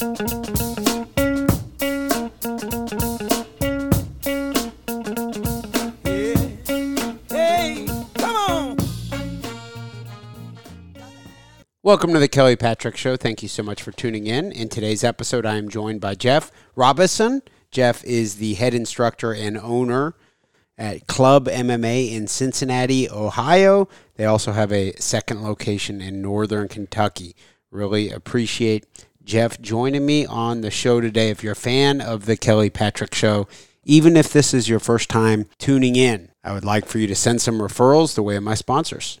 Welcome to the Kelly Patrick Show. Thank you so much for tuning in. In today's episode, I am joined by Jeff Robison. Jeff is the head instructor and owner at Club MMA in Cincinnati, Ohio. They also have a second location in Northern Kentucky. Really appreciate Jeff joining me on the show today. If you're a fan of the Kelly Patrick Show, even if this is your first time tuning in, I would like for you to send some referrals the way of my sponsors.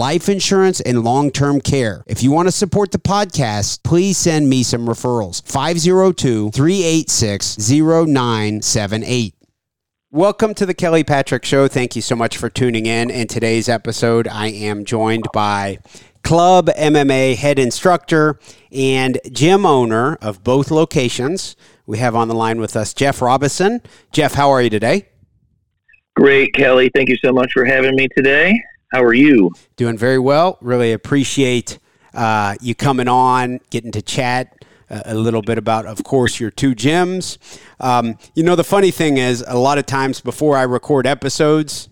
life insurance and long term care. If you want to support the podcast, please send me some referrals. 502 386 0978. Welcome to the Kelly Patrick Show. Thank you so much for tuning in. In today's episode, I am joined by Club MMA head instructor and gym owner of both locations. We have on the line with us Jeff Robison. Jeff, how are you today? Great, Kelly. Thank you so much for having me today. How are you? Doing very well. Really appreciate uh, you coming on, getting to chat a little bit about, of course, your two gyms. Um, you know, the funny thing is, a lot of times before I record episodes,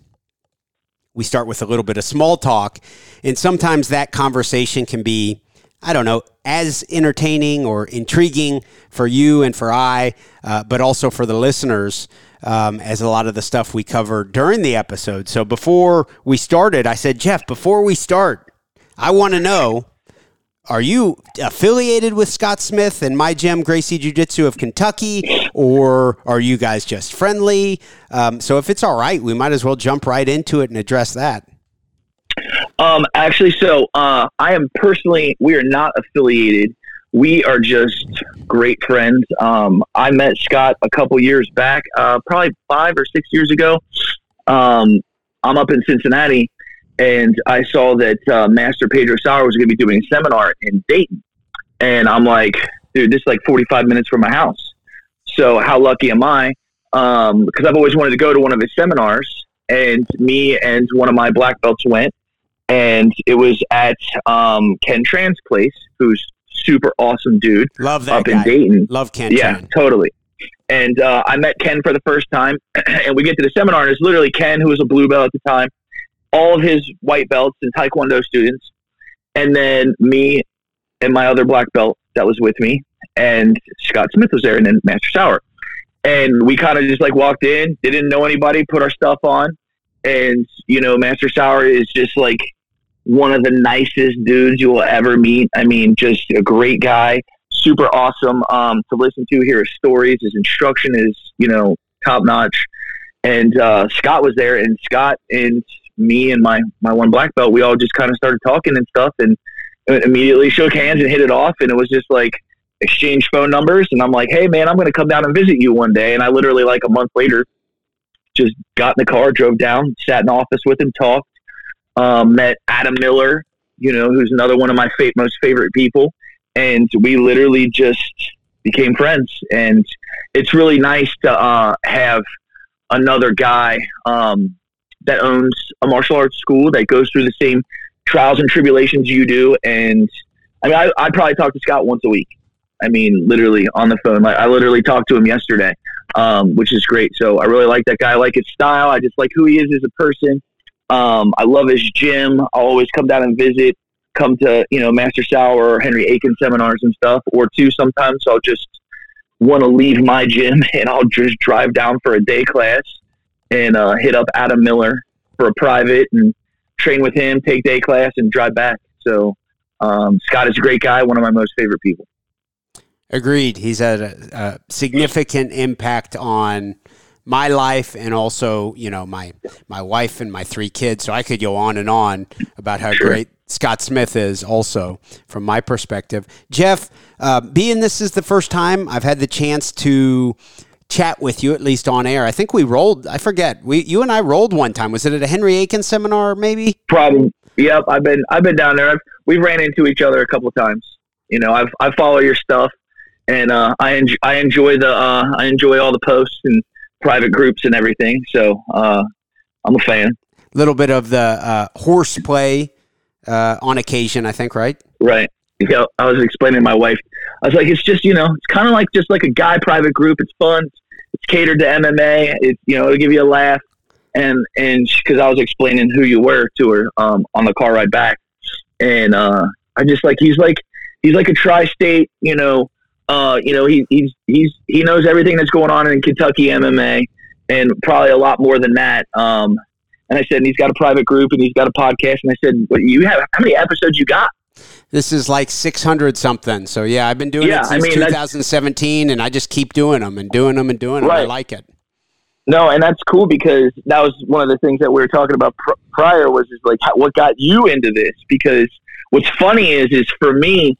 we start with a little bit of small talk, and sometimes that conversation can be, I don't know, as entertaining or intriguing for you and for I, uh, but also for the listeners. Um, as a lot of the stuff we cover during the episode. So before we started, I said, Jeff, before we start, I want to know are you affiliated with Scott Smith and my gym, Gracie Jiu Jitsu of Kentucky, or are you guys just friendly? Um, so if it's all right, we might as well jump right into it and address that. Um, actually, so uh, I am personally, we are not affiliated. We are just great friends. Um, I met Scott a couple years back, uh, probably five or six years ago. Um, I'm up in Cincinnati, and I saw that uh, Master Pedro Sauer was going to be doing a seminar in Dayton, and I'm like, dude, this is like 45 minutes from my house. So how lucky am I? Because um, I've always wanted to go to one of his seminars, and me and one of my black belts went, and it was at um, Ken Tran's place, who's super awesome dude. Love that up guy. in Dayton. Love Ken. Yeah, totally. And uh, I met Ken for the first time, and we get to the seminar, and it's literally Ken, who was a blue belt at the time, all of his white belts and Taekwondo students, and then me and my other black belt that was with me, and Scott Smith was there, and then Master Sauer. And we kind of just like walked in, didn't know anybody, put our stuff on, and you know, Master Sauer is just like one of the nicest dudes you will ever meet. I mean, just a great guy, super awesome um, to listen to, hear his stories. His instruction is, you know, top notch. And uh, Scott was there, and Scott and me and my my one black belt, we all just kind of started talking and stuff, and immediately shook hands and hit it off. And it was just like exchange phone numbers. And I'm like, hey man, I'm going to come down and visit you one day. And I literally like a month later, just got in the car, drove down, sat in office with him, talked um, met Adam Miller, you know, who's another one of my fa- most favorite people, and we literally just became friends, and it's really nice to uh, have another guy um, that owns a martial arts school that goes through the same trials and tribulations you do. And I mean, I, I probably talk to Scott once a week. I mean, literally on the phone. Like I literally talked to him yesterday, um, which is great. So I really like that guy. I like his style. I just like who he is as a person. Um, I love his gym. I'll always come down and visit. Come to you know Master Sauer or Henry Aiken seminars and stuff. Or two, sometimes I'll just want to leave my gym and I'll just drive down for a day class and uh, hit up Adam Miller for a private and train with him, take day class, and drive back. So um, Scott is a great guy, one of my most favorite people. Agreed. He's had a, a, significant impact on my life and also, you know, my my wife and my three kids. So I could go on and on about how great Scott Smith is also from my perspective. Jeff, uh, being this is the first time I've had the chance to chat with you, at least on air. I think we rolled. I forget. We, you and I rolled one time. Was it at a Henry Aiken seminar? Maybe. Probably. Yep. I've been. I've been down there. I've, we ran into each other a couple times. You know, I've I follow your stuff, and uh, I enjoy. I enjoy the. Uh, I enjoy all the posts and private groups and everything. So uh, I'm a fan. A little bit of the uh, horseplay uh, on occasion, I think. Right. Right. Yeah, I was explaining to my wife. I was like, it's just you know, it's kind of like just like a guy private group. It's fun. It's catered to MMA. It's you know, it'll give you a laugh. And and because I was explaining who you were to her um, on the car ride back, and uh, I just like he's like he's like a tri-state. You know, uh, you know he he's he's he knows everything that's going on in Kentucky MMA, and probably a lot more than that. Um, and I said, and he's got a private group and he's got a podcast. And I said, what you have? How many episodes you got? This is like 600 something. So yeah, I've been doing yeah, it since I mean, 2017 and I just keep doing them and doing them and doing them. Right. I like it. No, and that's cool because that was one of the things that we were talking about pr- prior was is like what got you into this because what's funny is is for me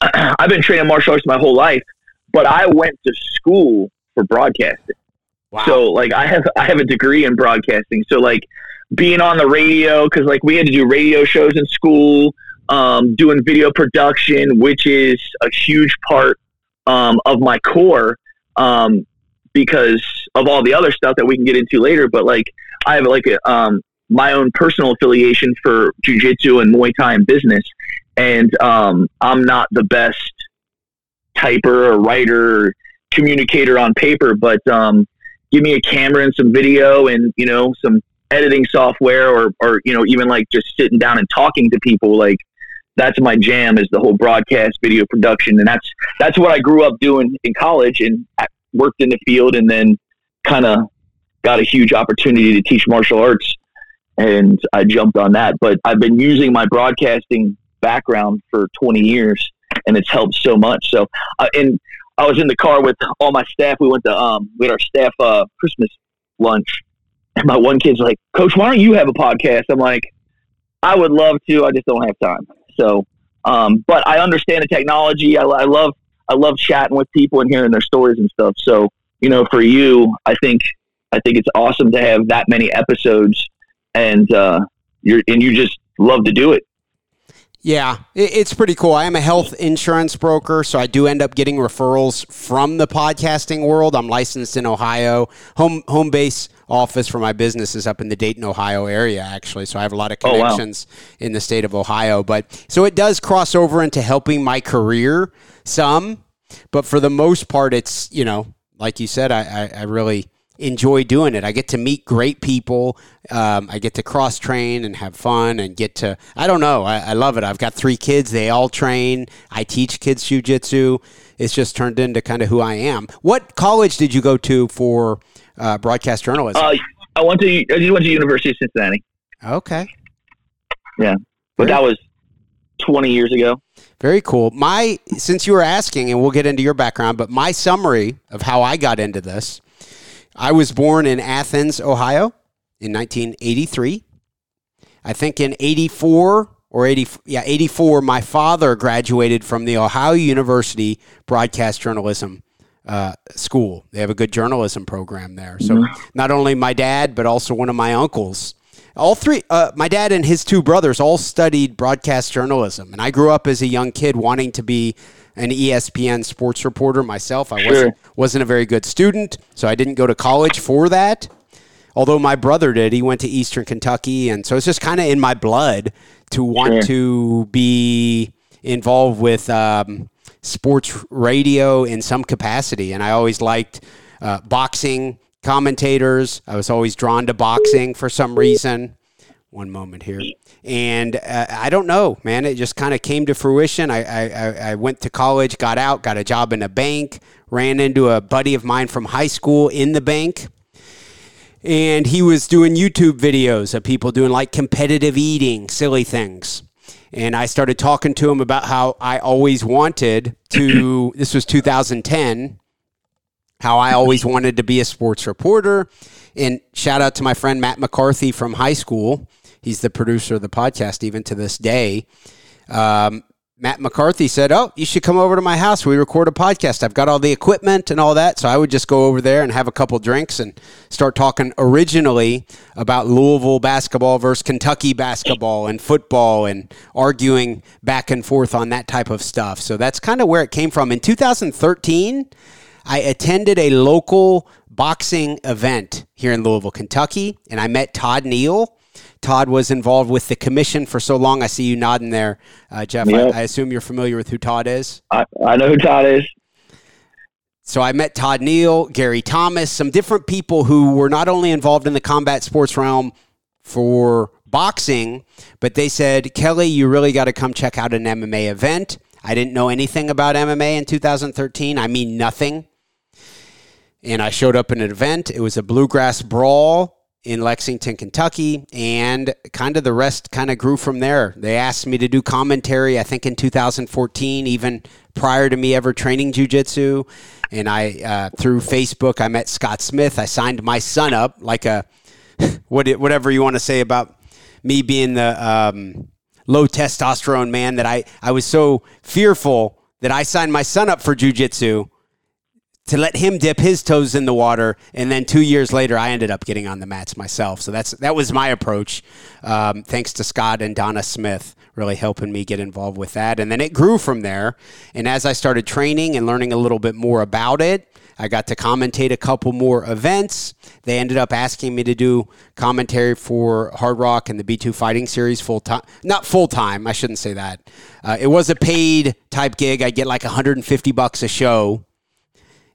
I've been training martial arts my whole life, but I went to school for broadcasting. Wow. So like I have I have a degree in broadcasting. So like being on the radio because like we had to do radio shows in school um, doing video production, which is a huge part um, of my core um, because of all the other stuff that we can get into later. But like, I have like a, um, my own personal affiliation for jujitsu and Muay Thai and business, and um, I'm not the best typer or writer or communicator on paper, but um, give me a camera and some video and you know some editing software or or you know even like just sitting down and talking to people. Like that's my jam is the whole broadcast video production. And that's that's what I grew up doing in college and worked in the field and then kind of got a huge opportunity to teach martial arts and I jumped on that. But I've been using my broadcasting background for 20 years and it's helped so much. So uh, and I was in the car with all my staff. We went to um we had our staff uh Christmas lunch. And my one kid's like coach why don't you have a podcast? I'm like I would love to. I just don't have time. So, um, but I understand the technology. I, I love I love chatting with people and hearing their stories and stuff. So, you know, for you, I think I think it's awesome to have that many episodes, and uh, you're and you just love to do it. Yeah, it's pretty cool. I am a health insurance broker, so I do end up getting referrals from the podcasting world. I'm licensed in Ohio. Home home base office for my business is up in the Dayton, Ohio area, actually. So I have a lot of connections oh, wow. in the state of Ohio. But so it does cross over into helping my career some, but for the most part, it's you know, like you said, I, I, I really enjoy doing it. I get to meet great people. Um, I get to cross train and have fun and get to, I don't know, I, I, love it. I've got three kids. They all train. I teach kids jujitsu. It's just turned into kind of who I am. What college did you go to for uh, broadcast journalism? Uh, I went to, I just went to University of Cincinnati. Okay. Yeah. But that was 20 years ago. Very cool. My, since you were asking, and we'll get into your background, but my summary of how I got into this I was born in Athens, Ohio in 1983. I think in 84 or 80 yeah, 84 my father graduated from the Ohio University Broadcast Journalism uh, school. They have a good journalism program there. So mm-hmm. not only my dad but also one of my uncles all three uh, my dad and his two brothers all studied broadcast journalism and i grew up as a young kid wanting to be an ESPN sports reporter myself. I Sure. wasn't wasn't a very good student, so I didn't go to college for that. Although my brother did, he went to Eastern Kentucky, and so it's just kind of in my blood to want Sure. to be involved with um, sports radio in some capacity. And I always liked uh, boxing commentators. I was always drawn to boxing for some reason. One moment here, and uh, I don't know, man. It just kind of came to fruition. I, I I- I went to college, got out, got a job in a bank, ran into a buddy of mine from high school in the bank and he was doing YouTube videos of people doing like competitive eating, silly things. And I started talking to him about how I always wanted to, this was 2010, how I always wanted to be a sports reporter. And shout out to my friend Matt McCarthy from high school. He's the producer of the podcast even to this day. Um, Matt McCarthy said, Oh, you should come over to my house. We record a podcast. I've got all the equipment and all that. So I would just go over there and have a couple drinks and start talking originally about Louisville basketball versus Kentucky basketball and football and arguing back and forth on that type of stuff. So that's kind of where it came from. In 2013, I attended a local boxing event here in Louisville, Kentucky, and I met Todd Neal. Todd was involved with the commission for so long. I see you nodding there, uh, Jeff. I, I assume you're familiar with who Todd is. I, I know who Todd is. So I met Todd Neal, Gary Thomas, some different people who were not only involved in the combat sports realm for boxing, but they said, Kelly, you really got to come check out an MMA event. I didn't know anything about MMA in 2013. I mean, nothing. And I showed up in an event. It was a bluegrass brawl in Lexington, Kentucky, and kind of the rest kind of grew from there. They asked me to do commentary, I think in 2014, even prior to me ever training jujitsu. And I, uh, through Facebook, I met Scott Smith. I signed my son up like a, what, whatever you want to say about me being the um, low testosterone man that I, I was so fearful that I signed my son up for jujitsu to let him dip his toes in the water, and then two years later, I ended up getting on the mats myself. So that's that was my approach. Um, thanks to Scott and Donna Smith, really helping me get involved with that, and then it grew from there. And as I started training and learning a little bit more about it, I got to commentate a couple more events. They ended up asking me to do commentary for Hard Rock and the B2 Fighting Series full time. Not full time, I shouldn't say that. Uh, it was a paid type gig. I get like 150 bucks a show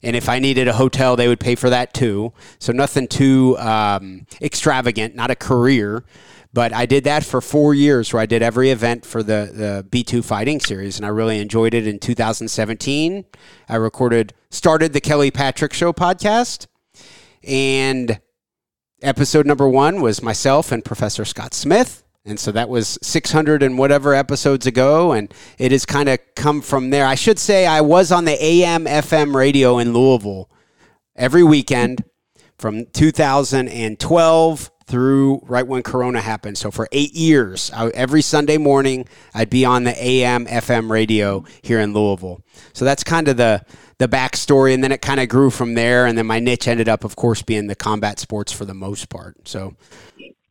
and if I needed a hotel, they would pay for that too. So nothing too um, extravagant, not a career. But I did that for four years, where I did every event for the the B two Fighting Series, and I really enjoyed it. In 2017, I recorded, started the Kelly Patrick Show podcast, and episode number one was myself and Professor Scott Smith. And so that was 600 and whatever episodes ago. And it has kind of come from there. I should say I was on the AM FM radio in Louisville every weekend from 2012 through right when Corona happened. So for eight years, I, every Sunday morning, I'd be on the AM FM radio here in Louisville. So that's kind of the the backstory, and then it kind of grew from there. And then my niche ended up, of course, being the combat sports for the most part. So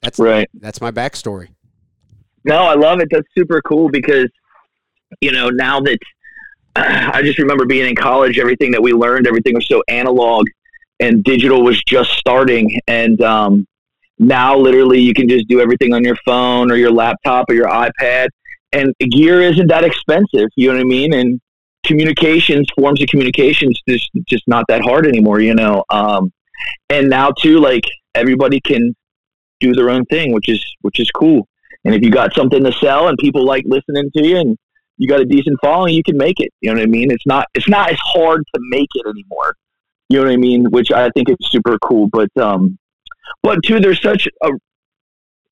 that's Right. that's my backstory. No, I love it. That's super cool because, you know, now that I just remember being in college, everything that we learned, everything was so analog and digital was just starting. And um, now, literally, you can just do everything on your phone or your laptop or your iPad. And gear isn't that expensive. You know what I mean? And communications, forms of communications, just just not that hard anymore. You know. Um, and now too, like everybody can do their own thing, which is which is cool. And if you got something to sell and people like listening to you and you got a decent following, you can make it. You know what I mean? It's not it's not as hard to make it anymore. You know what I mean? Which I think is super cool. But um but too there's such a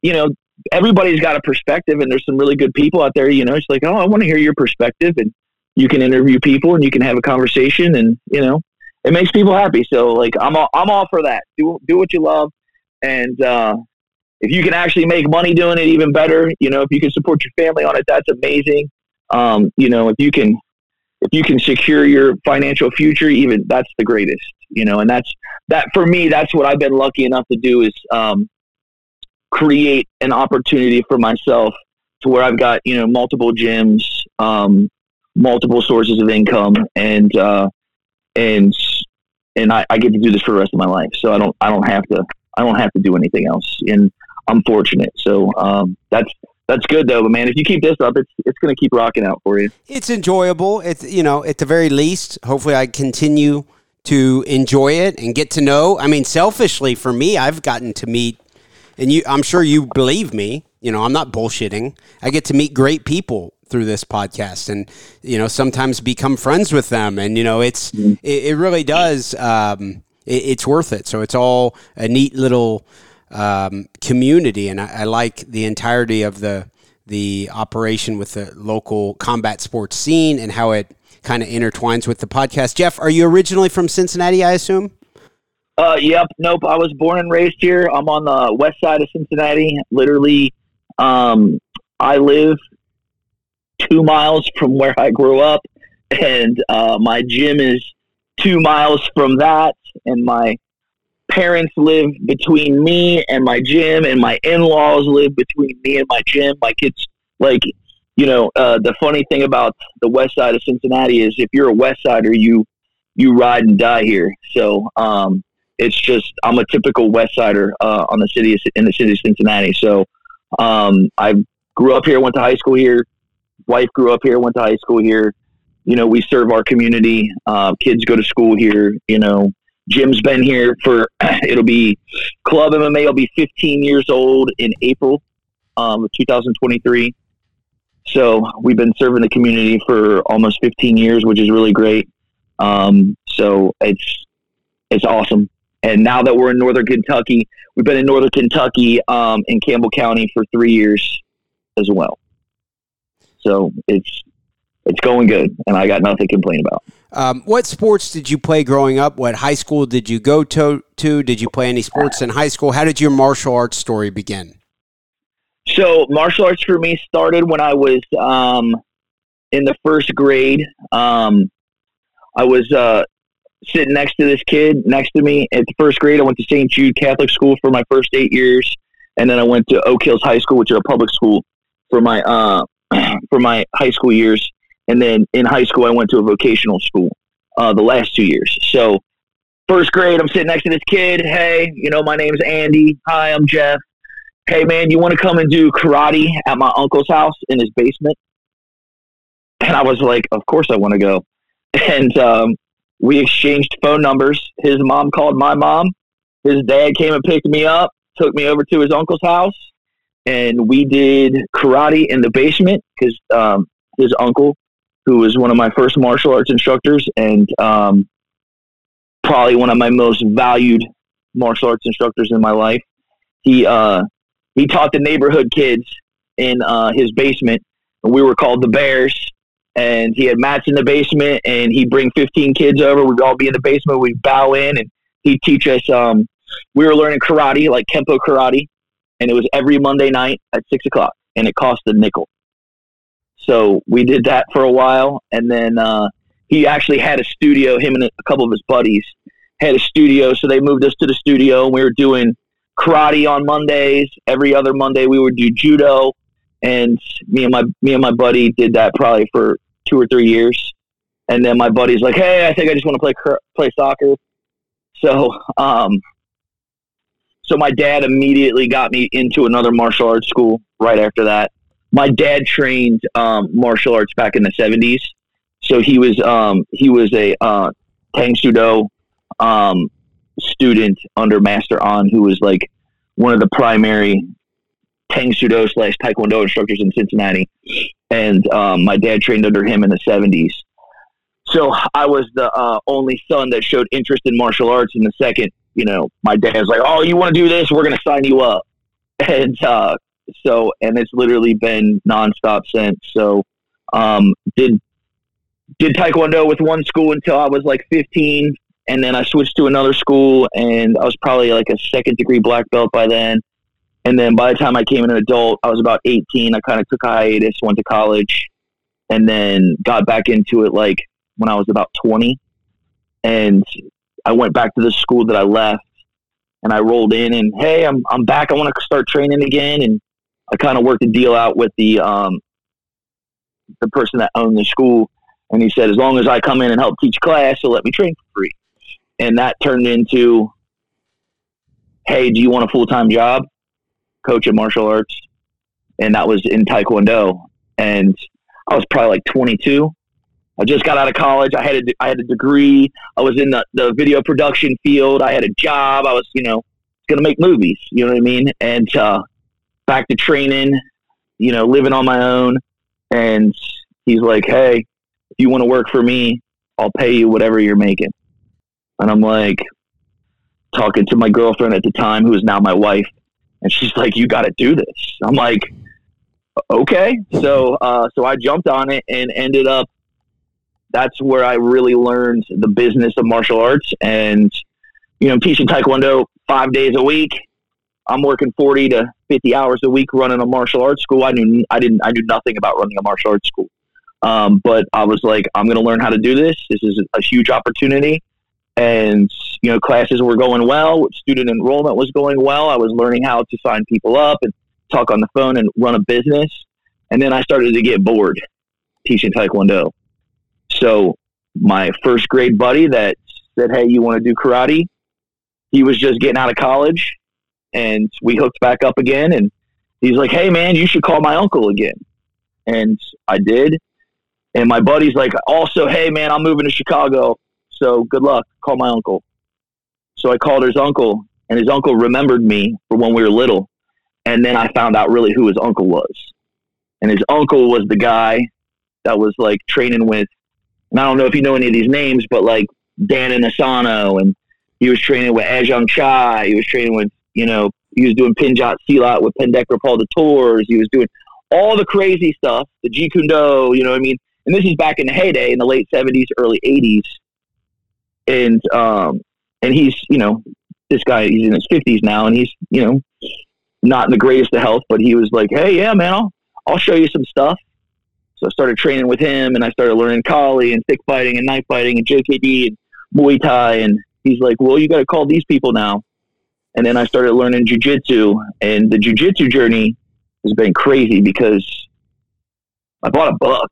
you know, everybody's got a perspective and there's some really good people out there, you know, it's like, oh, I want to hear your perspective and you can interview people and you can have a conversation and, you know, it makes people happy. So like I'm all I'm all for that. Do do what you love and uh if you can actually make money doing it, even better. You know, if you can support your family on it, that's amazing. Um, you know, if you can, if you can secure your financial future, even that's the greatest. You know, and that's that for me. That's what I've been lucky enough to do is um, create an opportunity for myself to where I've got you know multiple gyms, um, multiple sources of income, and uh, and and I, I get to do this for the rest of my life. So I don't I don't have to I don't have to do anything else, and I'm fortunate. So um, that's that's good though, but man, if you keep this up, it's it's going to keep rocking out for you. It's enjoyable. It's you know, at the very least, hopefully, I continue to enjoy it and get to know. I mean, selfishly for me, I've gotten to meet, and you, I'm sure you believe me. You know, I'm not bullshitting. I get to meet great people through this podcast, and you know, sometimes become friends with them. And you know, it's mm-hmm. it, it, really does. Um, it, it's worth it. So it's all a neat little um, community, and I, I like the entirety of the the operation with the local combat sports scene and how it kind of intertwines with the podcast. Jeff, are you originally from Cincinnati? I assume. Uh, yep. Nope. I was born and raised here. I'm on the west side of Cincinnati. Literally, um, I live two miles from where I grew up, and uh, my gym is two miles from that, and my parents live between me and my gym, and my in-laws live between me and my gym. My kids, like, you know, uh, the funny thing about the west side of Cincinnati is if you're a west sider, you you ride and die here. So um, it's just I'm a typical west sider uh, on the city of, in the city of Cincinnati. So um, I grew up here, went to high school here. Wife grew up here, went to high school here. You know, we serve our community. Uh, kids go to school here. You know, Gym's been here for it'll be Club MMA will be 15 years old in April um, 2023. So we've been serving the community for almost 15 years, which is really great. Um, so it's it's awesome. And now that we're in Northern Kentucky, we've been in Northern Kentucky um, in Campbell County for three years as well. So it's it's going good, and I got nothing to complain about. Um, what sports did you play growing up? What high school did you go to, to? Did you play any sports in high school? How did your martial arts story begin? So, martial arts for me started when I was um, in the first grade. Um, I was uh, sitting next to this kid next to me at the first grade. I went to St. Jude Catholic School for my first eight years, and then I went to Oak Hills High School, which is a public school, for my uh, for my high school years. And then in high school, I went to a vocational school uh, the last two years. So first grade, I'm sitting next to this kid. Hey, you know, my name's Andy. Hi, I'm Jeff. Hey, man, you want to come and do karate at my uncle's house in his basement? And I was like, of course I want to go. And um, we exchanged phone numbers. His mom called my mom. His dad came and picked me up, took me over to his uncle's house, and we did karate in the basement because um, his uncle who was one of my first martial arts instructors and um, probably one of my most valued martial arts instructors in my life. He uh, he taught the neighborhood kids in uh, his basement, we were called the Bears. And he had mats in the basement, and he'd bring 15 kids over. We'd all be in the basement. We'd bow in, and he'd teach us. Um, we were learning karate, like kempo karate, and it was every Monday night at six o'clock, and it cost a nickel. So we did that for a while, and then uh, he actually had a studio. Him and a couple of his buddies had a studio, so they moved us to the studio, and we were doing karate on Mondays. Every other Monday, we would do judo, and me and my me and my buddy did that probably for two or three years. And then my buddy's like, "Hey, I think I just want to play play soccer." So, um, so my dad immediately got me into another martial arts school right after that my dad trained um, martial arts back in the 70s. So he was um, he was a uh, Tang Soo um, student under Master An, who was like one of the primary Tang Soo slash Taekwondo instructors in Cincinnati. And um, my dad trained under him in the 70s. So I was the uh, only son that showed interest in martial arts. In the second, you know, my dad was like, "Oh, you want to do this? We're going to sign you up." And uh, so, and it's literally been nonstop since. So, um, did did taekwondo with one school until I was like 15, and then I switched to another school, and I was probably like a second degree black belt by then. And then by the time I came in an adult, I was about 18. I kind of took hiatus, went to college, and then got back into it like when I was about 20. And I went back to the school that I left, and I rolled in, and hey, I'm I'm back. I want to start training again, and I kind of worked a deal out with the um, the person that owned the school And he said, as long as I come in and help teach class, he'll let me train for free. And that turned into, hey, do you want a full time job? Coach at martial arts. And that was in Taekwondo. And I was probably like 22. I just got out of college. I had a, I had a degree. I was in the, the video production field. I had a job. I was, you know, going to make movies. You know what I mean? And uh, back to training, you know, living on my own. And he's like, hey, if you want to work for me, I'll pay you whatever you're making. And I'm like, talking to my girlfriend at the time, who is now my wife. And she's like, you got to do this. I'm like, okay. So, uh, so I jumped on it and ended up, that's where I really learned the business of martial arts and, you know, teaching Taekwondo five days a week. I'm working 40 to 50 hours a week running a martial arts school. I knew, I didn't, I knew nothing about running a martial arts school. Um, but I was like, I'm going to learn how to do this. This is a huge opportunity. And, you know, classes were going well. Student enrollment was going well. I was learning how to sign people up and talk on the phone and run a business. And then I started to get bored teaching Taekwondo. So my first grade buddy that said, Hey, you want to do karate? He was just getting out of college and we hooked back up again. And he's like, Hey, man, you should call my uncle again. And I did. And my buddy's like, also, hey, man, I'm moving to Chicago. So good luck. Call my uncle. So I called his uncle, and his uncle remembered me for when we were little. And then I found out really who his uncle was. And his uncle was the guy that was like training with, and I don't know if you know any of these names, but like Dan Inosanto, and he was training with Ajahn Chai. He was training with, you know, he was doing Pentjak Silat with Pendekar Paul de Thouars. He was doing all the crazy stuff, the Jeet Kune Do, you know what I mean? and this is back in the heyday in the late seventies, early eighties, and um, and he's you know this guy he's in his fifties now, and he's you know not in the greatest of health, but he was like, hey, yeah, man, I'll I'll show you some stuff. So I started training with him, and I started learning Kali and stick fighting and knife fighting and JKD and Muay Thai, and he's like, well, you got to call these people now. And then I started learning jujitsu, and the jujitsu journey has been crazy because I bought a book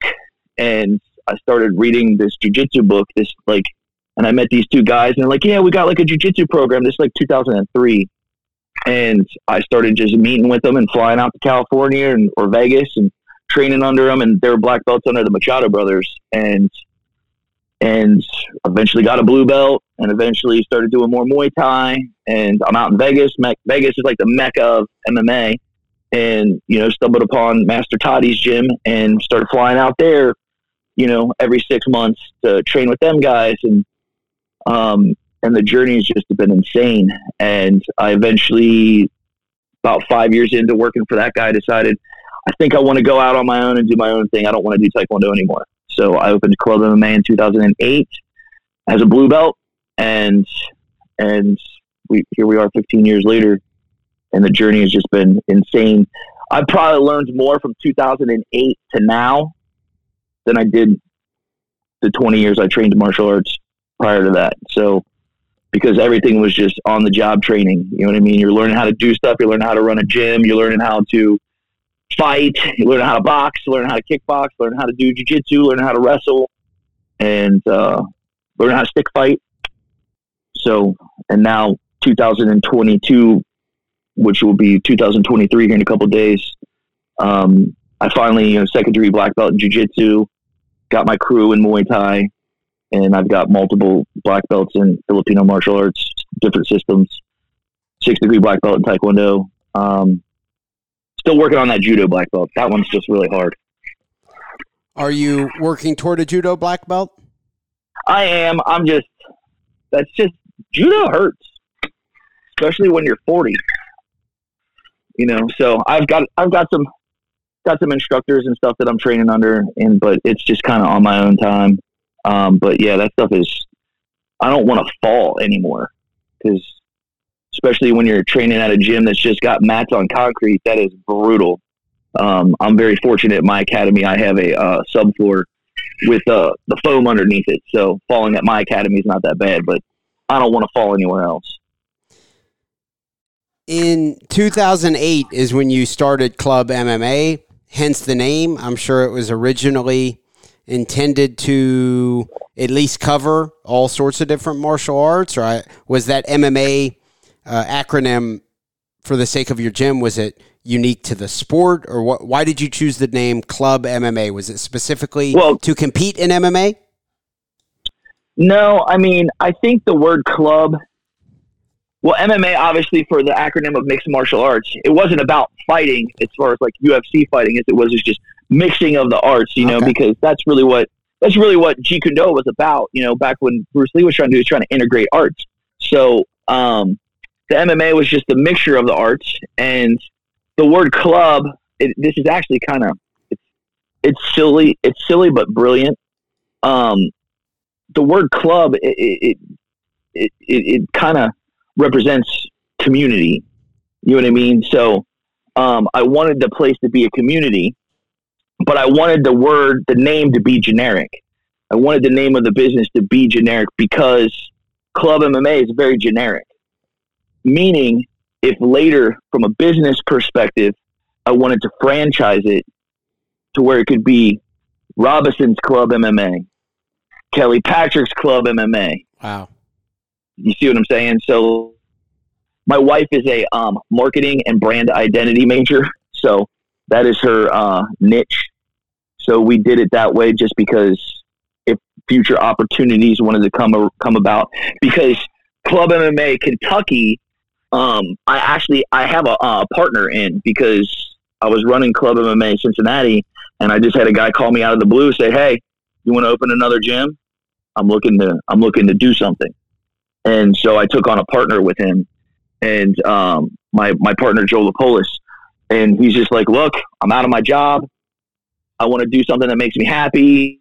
and I started reading this jujitsu book. This like, and I met these two guys, and they're like, "Yeah, we got like a jujitsu program." This is like 2003, and I started just meeting with them and flying out to California and or Vegas and training under them, and they were black belts under the Machado brothers, and and eventually got a blue belt, and eventually started doing more Muay Thai, and I'm out in Vegas. Vegas is like the mecca of MMA, and you know stumbled upon Master Toddy's gym and started flying out there you know, every six months to train with them guys. And, um, and the journey has just been insane. And I eventually, about five years into working for that guy, decided I think I want to go out on my own and do my own thing. I don't want to do Taekwondo anymore. So I opened Club MMA in 2008 as a blue belt, and and we here we are 15 years later, and the journey has just been insane. I've probably learned more from 2008 to now than I did the 20 years I trained martial arts prior to that. So, because everything was just on the job training, you know what I mean? You're learning how to do stuff, you're learning how to run a gym, you're learning how to fight, you're how to box, learn how to kickbox, learn how to do jujitsu, learn how to wrestle, and uh, learning how to stick fight. So, and now 2022, which will be 2023 here in a couple days, um, I finally, you know, second degree black belt in jiu-jitsu, got my kru in Muay Thai, and I've got multiple black belts in Filipino martial arts, different systems, six degree black belt in Taekwondo. Um, still working on that judo black belt. That one's just really hard. Are you working toward a judo black belt? I am. I'm just, that's just, judo hurts, especially when you're 40. You know, so I've got, I've got some, got some instructors and stuff that I'm training under, and but it's just kind of on my own time. Um, but yeah, that stuff is. I don't want to fall anymore because, especially when you're training at a gym that's just got mats on concrete, that is brutal. Um, I'm very fortunate at my academy. I have a uh, subfloor with uh, the foam underneath it, so falling at my academy is not that bad. But I don't want to fall anywhere else. In 2008 is when you started Club MMA hence the name. I'm sure it was originally intended to at least cover all sorts of different martial arts, I, was that MMA uh, acronym for the sake of your gym? Was it unique to the sport, or what? Why did you choose the name Club MMA? Was it specifically well, to compete in MMA? No, I mean I think the word club. Well, MMA obviously for the acronym of mixed martial arts, it wasn't about fighting as far as like UFC fighting as it was just mixing of the arts, you know, okay. because that's really what that's really what Jeet Kune Do was about, you know, back when Bruce Lee was trying to do was trying to integrate arts. So um, the MMA was just a mixture of the arts, and the word club. It, this is actually kind of it's, it's silly. It's silly but brilliant. Um, the word club it it it, it, it kind of represents community. You know what I mean? So um, I wanted the place to be a community, but I wanted the word, the name to be generic. I wanted the name of the business to be generic because Club MMA is very generic. Meaning, if later, from a business perspective, I wanted to franchise it to where it could be Robison's Club MMA, Kelly Patrick's Club MMA. Wow. You see what I'm saying? So, my wife is a um, marketing and brand identity major. So, that is her uh, niche. So we did it that way just because if future opportunities wanted to come come about, because Club MMA Kentucky, um, I actually I have a, a partner in because I was running Club MMA in Cincinnati, and I just had a guy call me out of the blue, say, "Hey, you want to open another gym? I'm looking to I'm looking to do something." And so I took on a partner with him, and um, my my partner Joe Lapolis, and he's just like, "Look, I'm out of my job. I want to do something that makes me happy.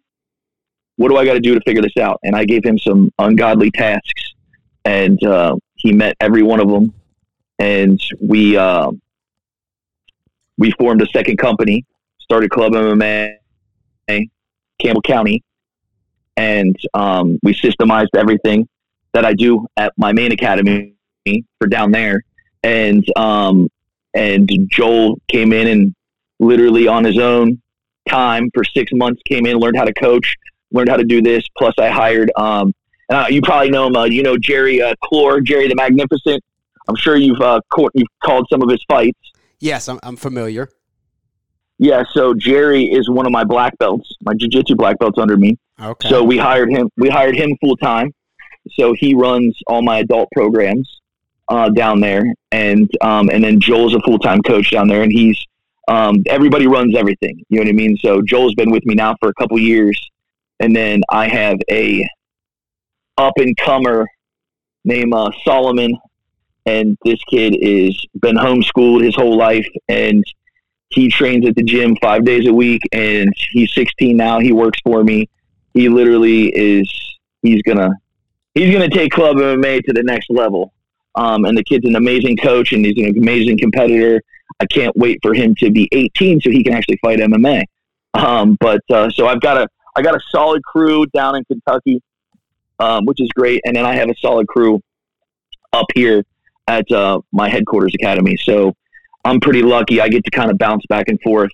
What do I got to do to figure this out?" And I gave him some ungodly tasks, and uh, he met every one of them. And we uh, we formed a second company, started Club MMA, Campbell County, and um, we systemized everything that I do at my main academy for down there. And um, and Joel came in and literally on his own time for six months came in, learned how to coach, learned how to do this. Plus, I hired. Um, uh, you probably know him. Uh, you know Jerry uh, Clore, Jerry the Magnificent. I'm sure you've uh, caught, you've called some of his fights. Yes, I'm, I'm familiar. Yeah, so Jerry is one of my black belts, my jiu-jitsu black belts under me. Okay. So we hired him. We hired him full time. So he runs all my adult programs uh, down there, and um, and then Joel's a full time coach down there, and he's um, everybody runs everything. You know what I mean? So Joel's been with me now for a couple years, and then I have a up and comer named uh, Solomon, and this kid is been homeschooled his whole life, and he trains at the gym five days a week, and he's 16 now. He works for me. He literally is. He's gonna he's gonna take club MMA to the next level. Um, and the kid's an amazing coach, and he's an amazing competitor I can't wait for him to be 18 so he can actually fight MMA. Um, but uh, so I've got a I got a solid crew down in Kentucky, um, which is great, and then I have a solid crew up here at uh, my headquarters academy. So I'm pretty lucky. I get to kind of bounce back and forth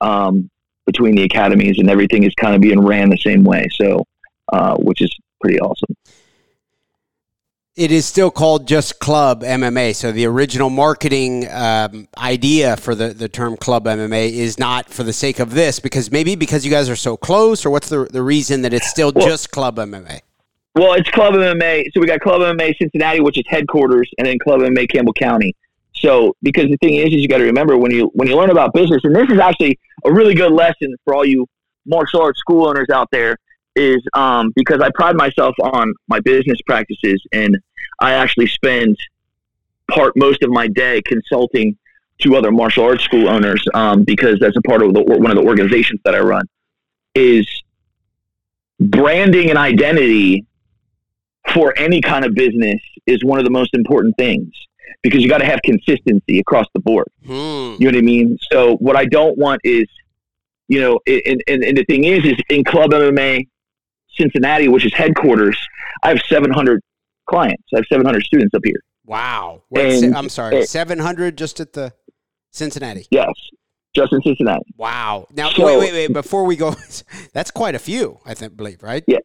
um, between the academies, and everything is kind of being ran the same way. So, uh, which is pretty awesome it is still called just Club MMA. So the original marketing um, idea for the, the term Club MMA is not for the sake of this, because maybe because you guys are so close, or what's the, the reason that it's still well, just Club MMA? Well, it's Club MMA. So we got Club MMA Cincinnati, which is headquarters, and then Club MMA Campbell County. So because the thing is, is you got to remember when you when you learn about business, and this is actually a really good lesson for all you martial arts school owners out there is um, because I pride myself on my business practices, and I actually spend part most of my day consulting to other martial arts school owners um, because that's a part of the, one of the organizations that I run. Is branding and identity for any kind of business is one of the most important things because you got to have consistency across the board. Hmm. You know what I mean? So what I don't want is, you know, and, and, and the thing is, is in club MMA, Cincinnati, which is headquarters, I have 700 clients. I have 700 students up here. Wow. Wait, and, I'm sorry, 700 just at the Cincinnati? Yes. just in Cincinnati. Wow. Now, So- wait, wait, wait. Before we go, that's quite a few, I think, believe, right? Yeah.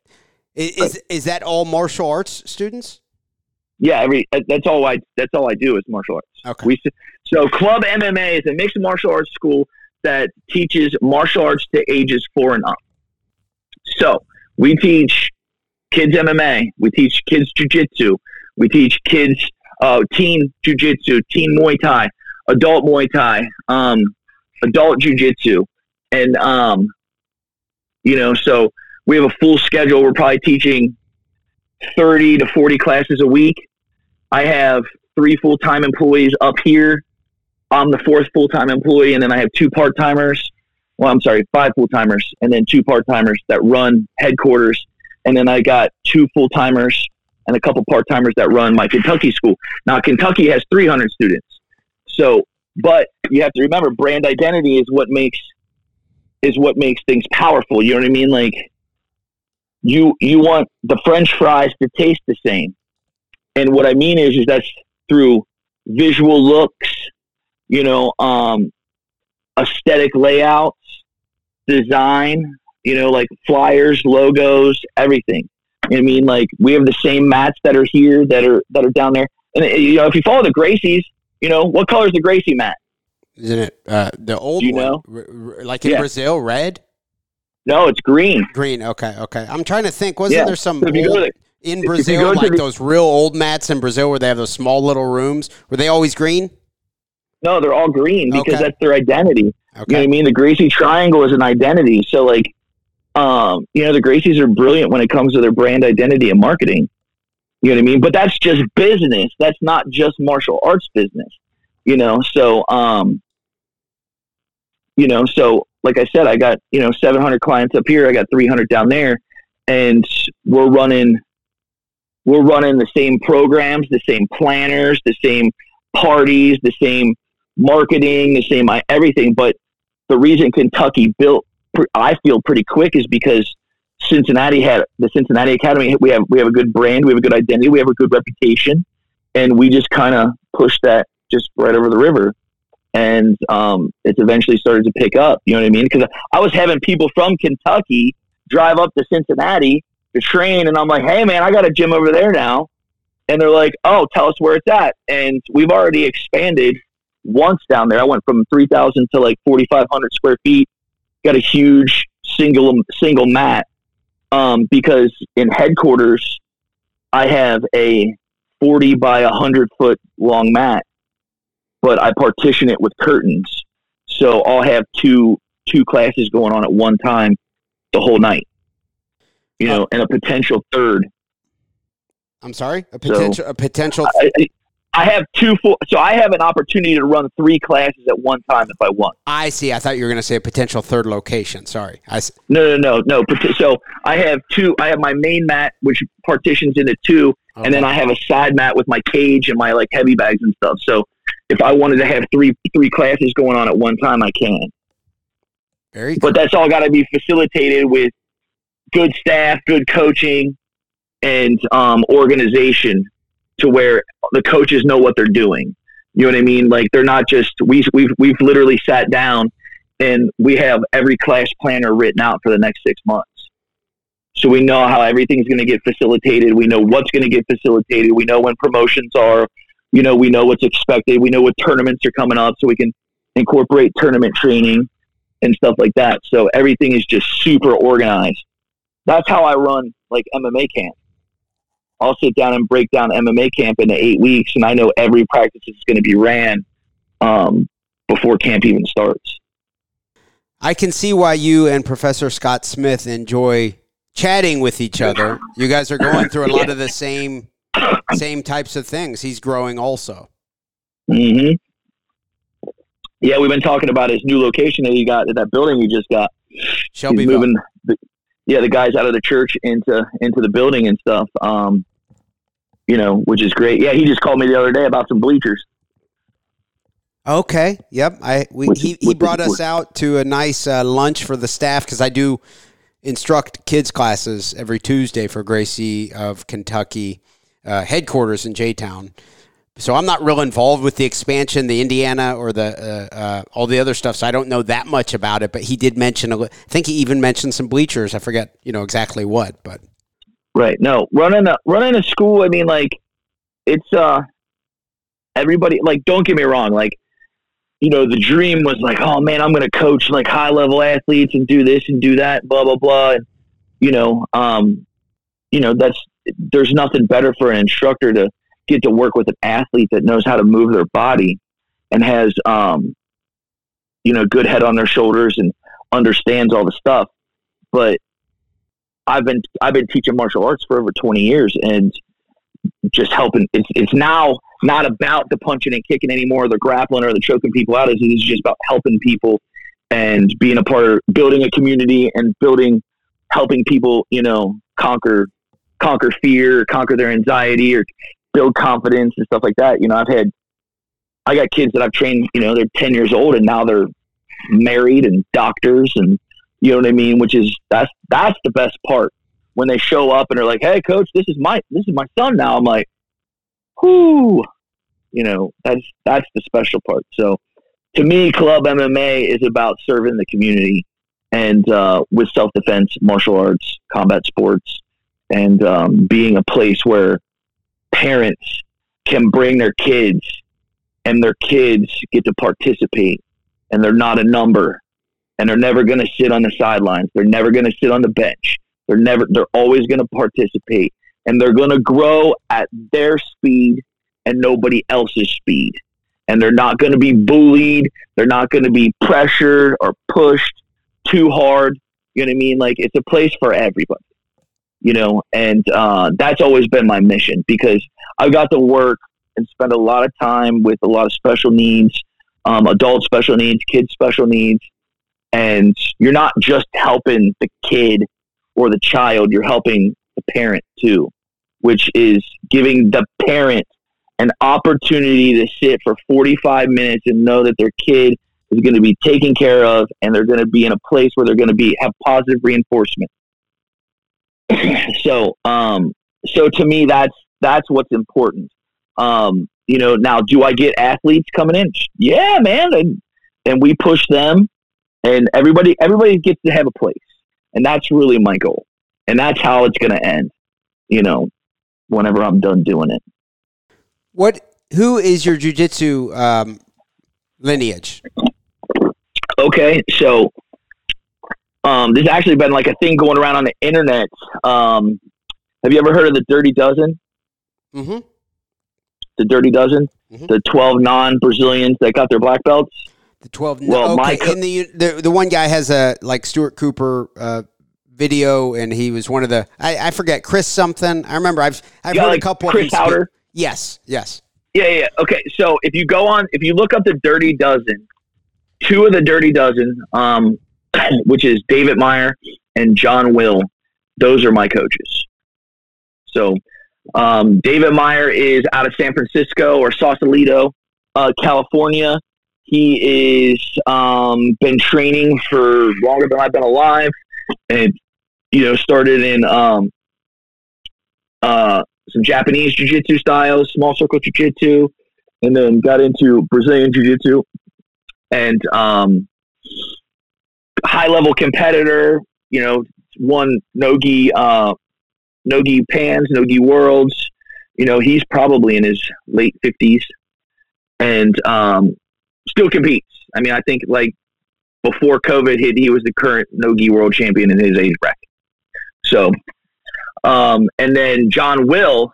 I- Is, is that all martial arts students? Yeah, every that's all I that's all I do is martial arts. Okay. We so Club MMA is a mixed martial arts school that teaches martial arts to ages four and up. So we teach kids MMA, we teach kids jujitsu, we teach kids uh, teen jujitsu, teen Muay Thai, adult Muay Thai, um, adult jujitsu, and um, you know, so we have a full schedule. We're probably teaching thirty to forty classes a week. I have three full time employees up here. I'm the fourth full time employee, and then I have two part timers. Well, I'm sorry, five full timers, and then two part timers that run headquarters. And then I got two full timers and a couple part timers that run my Kentucky school. Now, Kentucky has 300 students. So, but you have to remember, brand identity is what makes is what makes things powerful. You know what I mean? Like, you you want the French fries to taste the same. And what I mean is, is that's through visual looks, you know, um, aesthetic layouts, design, you know, like flyers, logos, everything. You know what I mean, like we have the same mats that are here that are that are down there. And uh, you know, if you follow the Gracies, you know what color is the Gracie mat? Isn't it uh, the old Do you one? know? R- r- like in Yeah. Brazil, red, No, it's green. green. Okay, okay. I'm trying to think. Wasn't Yeah. there some So if you go old- to in Brazil, like the- those real old mats in Brazil, where they have those small little rooms? Were they always green? No, they're all green because Okay. that's their identity. Okay. You know what I mean? The Gracie Triangle is an identity. So, like, um, you know, the Gracies are brilliant when it comes to their brand identity and marketing. You know what I mean? But that's just business. That's not just martial arts business. You know, so um, you know, so like I said, I got you know 700 clients up here. I got 300 down there, and we're running we're running the same programs, the same planners, the same parties, the same marketing, the same everything. But the reason Kentucky built, I feel pretty quick, is because Cincinnati had the Cincinnati Academy. We have we have a good brand, we have a good identity, we have a good reputation, and we just kind of pushed that just right over the river. And um, it's eventually started to pick up. You know what I mean? Because I was having people from Kentucky drive up to Cincinnati to train, and I'm like, "Hey, man, I got a gym over there now." And they're like, "Oh, tell us where it's at." And we've already expanded once down there. I went from 3,000 to like 4,500 square feet. Got a huge single single mat um, because in headquarters I have a 40 by 100 foot long mat, but I partition it with curtains, so I'll have two two classes going on at one time the whole night. You know, and a potential third I'm sorry. A potential. a potential. I, I- I have two full, so I have an opportunity to run three classes at one time if I want. I see. I thought you were going to say a potential third location. Sorry. I. s- No, no, no, no. So I have two. I have my main mat, which partitions into two, and then. I have a side mat with my cage and my like heavy bags and stuff. So if I wanted to have three three classes going on at one time, I can. very. But that's all got to be facilitated with good staff, good coaching, and um, organization to where the coaches know what they're doing. You know what I mean? Like they're not just we we've we've literally sat down and we have every class planner written out for the next six months. So we know how everything's going to get facilitated. We know what's going to get facilitated. We know when promotions are. You know, we know what's expected. We know what tournaments are coming up, so we can incorporate tournament training and stuff like that. So everything is just super organized. That's how I run like MMA camp. I'll sit down and break down MMA camp into eight weeks, and I know every practice is going to be ran um, before camp even starts. I can see why you and Professor Scott Smith enjoy chatting with each other. You guys are going through a lot of the same same types of things. He's growing also. hmm Yeah, we've been talking about his new location that he got at that building he just got. He's moving, the, yeah, the guys out of the church into into the building and stuff. Um, you know, which is great. Yeah, he just called me the other day about some bleachers. Okay. Yep. I we, Which he, he brought us out to a nice uh, lunch for the staff because I do instruct kids classes every Tuesday for Gracie of Kentucky uh, headquarters in J Town. so I'm not real involved with the expansion, the Indiana or the uh, uh, all the other stuff. So I don't know that much about it. But he did mention. I think he even mentioned some bleachers. I forget, you know, exactly what. But right, no, running a running a school. I mean, like it's uh everybody. Like, don't get me wrong. Like, you know, the dream was like, oh man, I'm going to coach like high level athletes and do this and do that, blah blah blah. And you know, um, you know, that's there's nothing better for an instructor to get to work with an athlete that knows how to move their body and has um, you know good head on their shoulders and understands all the stuff. But i've been i've been teaching martial arts for over 20 years and just helping it's, it's now not about the punching and kicking anymore or the grappling or the choking people out it's just about helping people and being a part of building a community and building helping people you know conquer conquer fear conquer their anxiety or build confidence and stuff like that. You know, I've had, I got kids that I've trained, you know, they're 10 years old and now they're married and doctors and, you know what I mean? Which is, that's, that's the best part when they show up and they're like, Hey coach, this is my, this is my son now. I'm like, whoo, you know, that's, that's the special part. So to me, club MMA is about serving the community and, uh, with self-defense, martial arts, combat sports, and, um, being a place where parents can bring their kids and their kids get to participate and they're not a number and they're never going to sit on the sidelines. They're never going to sit on the bench. They're never, they're always going to participate and they're going to grow at their speed and nobody else's speed. And they're not going to be bullied. They're not going to be pressured or pushed too hard. You know what I mean? Like it's a place for everybody you know, and uh, that's always been my mission because I've got to work and spend a lot of time with a lot of special needs, um, adult special needs, kids special needs, and you're not just helping the kid or the child, you're helping the parent too, which is giving the parent an opportunity to sit for 45 minutes and know that their kid is going to be taken care of and they're going to be in a place where they're going to be have positive reinforcement so, um, so to me, that's that's what's important. Um, you know, now do I get athletes coming in? Yeah, man, and and we push them, and everybody everybody gets to have a place, and that's really my goal, and that's how it's going to end. You know, whenever I'm done doing it. What? Who is your jujitsu um, lineage? Okay, so um, there's actually been like a thing going around on the internet. Um, have you ever heard of the Dirty Dozen? Mm-hmm. The Dirty Dozen, mm-hmm. the twelve non-Brazilians that got their black belts. The twelve. Well, okay. my co- the, the the one guy has a like Stuart Cooper uh, video, and he was one of the I, I forget Chris something. I remember I've I've heard like a couple Chris of Chris Yes, yes. Yeah, yeah. Okay, so if you go on, if you look up the Dirty Dozen, two of the Dirty Dozen, um, which is David Meyer and John Will. Those are my coaches. So um, David Meyer is out of San Francisco or Sausalito, uh, California. He is um, been training for longer than I've been alive, and you know started in um, uh, some Japanese jiu-jitsu styles, small circle jiu-jitsu, and then got into Brazilian jiu-jitsu, and um, high level competitor. You know, won Nogi uh, Nogi Pans, Nogi Worlds. You know, he's probably in his late fifties, and um, still competes. I mean, I think like before COVID hit, he was the current Nogi World Champion in his age bracket. So, um, and then John Will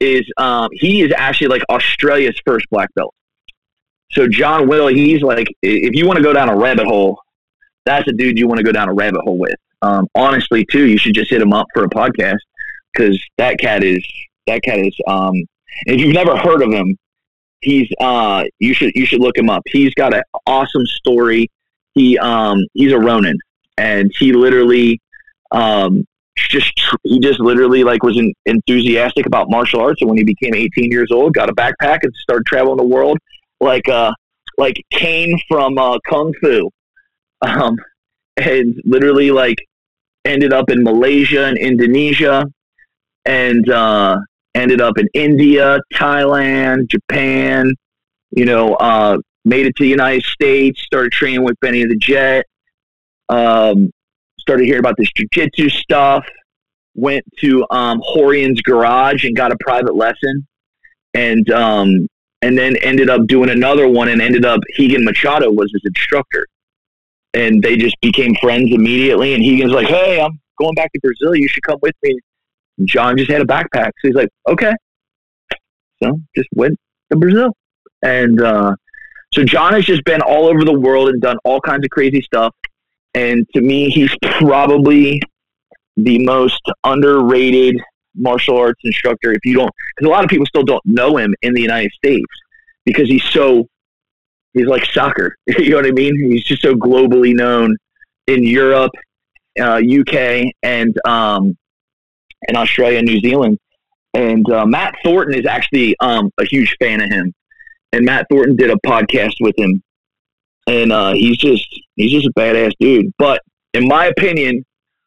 is um, he is actually like Australia's first black belt. So John Will, he's like, if you want to go down a rabbit hole, that's a dude you want to go down a rabbit hole with. Um, honestly, too, you should just hit him up for a podcast because that cat is that cat is. Um, if you've never heard of him, he's uh, you should you should look him up. He's got an awesome story. He um, he's a Ronin, and he literally um, just he just literally like was in, enthusiastic about martial arts, and when he became 18 years old, got a backpack and started traveling the world like uh like Caine from uh, Kung Fu um, and literally like ended up in Malaysia and Indonesia, and uh, ended up in India, Thailand, Japan. You know, uh, made it to the United States. Started training with Benny the Jet. Um, started hearing about this jujitsu stuff. Went to um, Rorion's garage and got a private lesson, and um, and then ended up doing another one and ended up Rigan Machado was his instructor, and they just became friends immediately. And Rigan's like, "Hey, I'm going back to Brazil. You should come with me." John just had a backpack, so he's like, "Okay." So just went to Brazil, and uh, so John has just been all over the world and done all kinds of crazy stuff. And to me, he's probably the most underrated martial arts instructor. If you don't, because a lot of people still don't know him in the United States because he's so, he's like soccer. you know what I mean? He's just so globally known in Europe, uh, UK, and um, and Australia, New Zealand. And uh, Matt Thornton is actually um, a huge fan of him. And Matt Thornton did a podcast with him and uh, he's just he's just a badass dude. But in my opinion,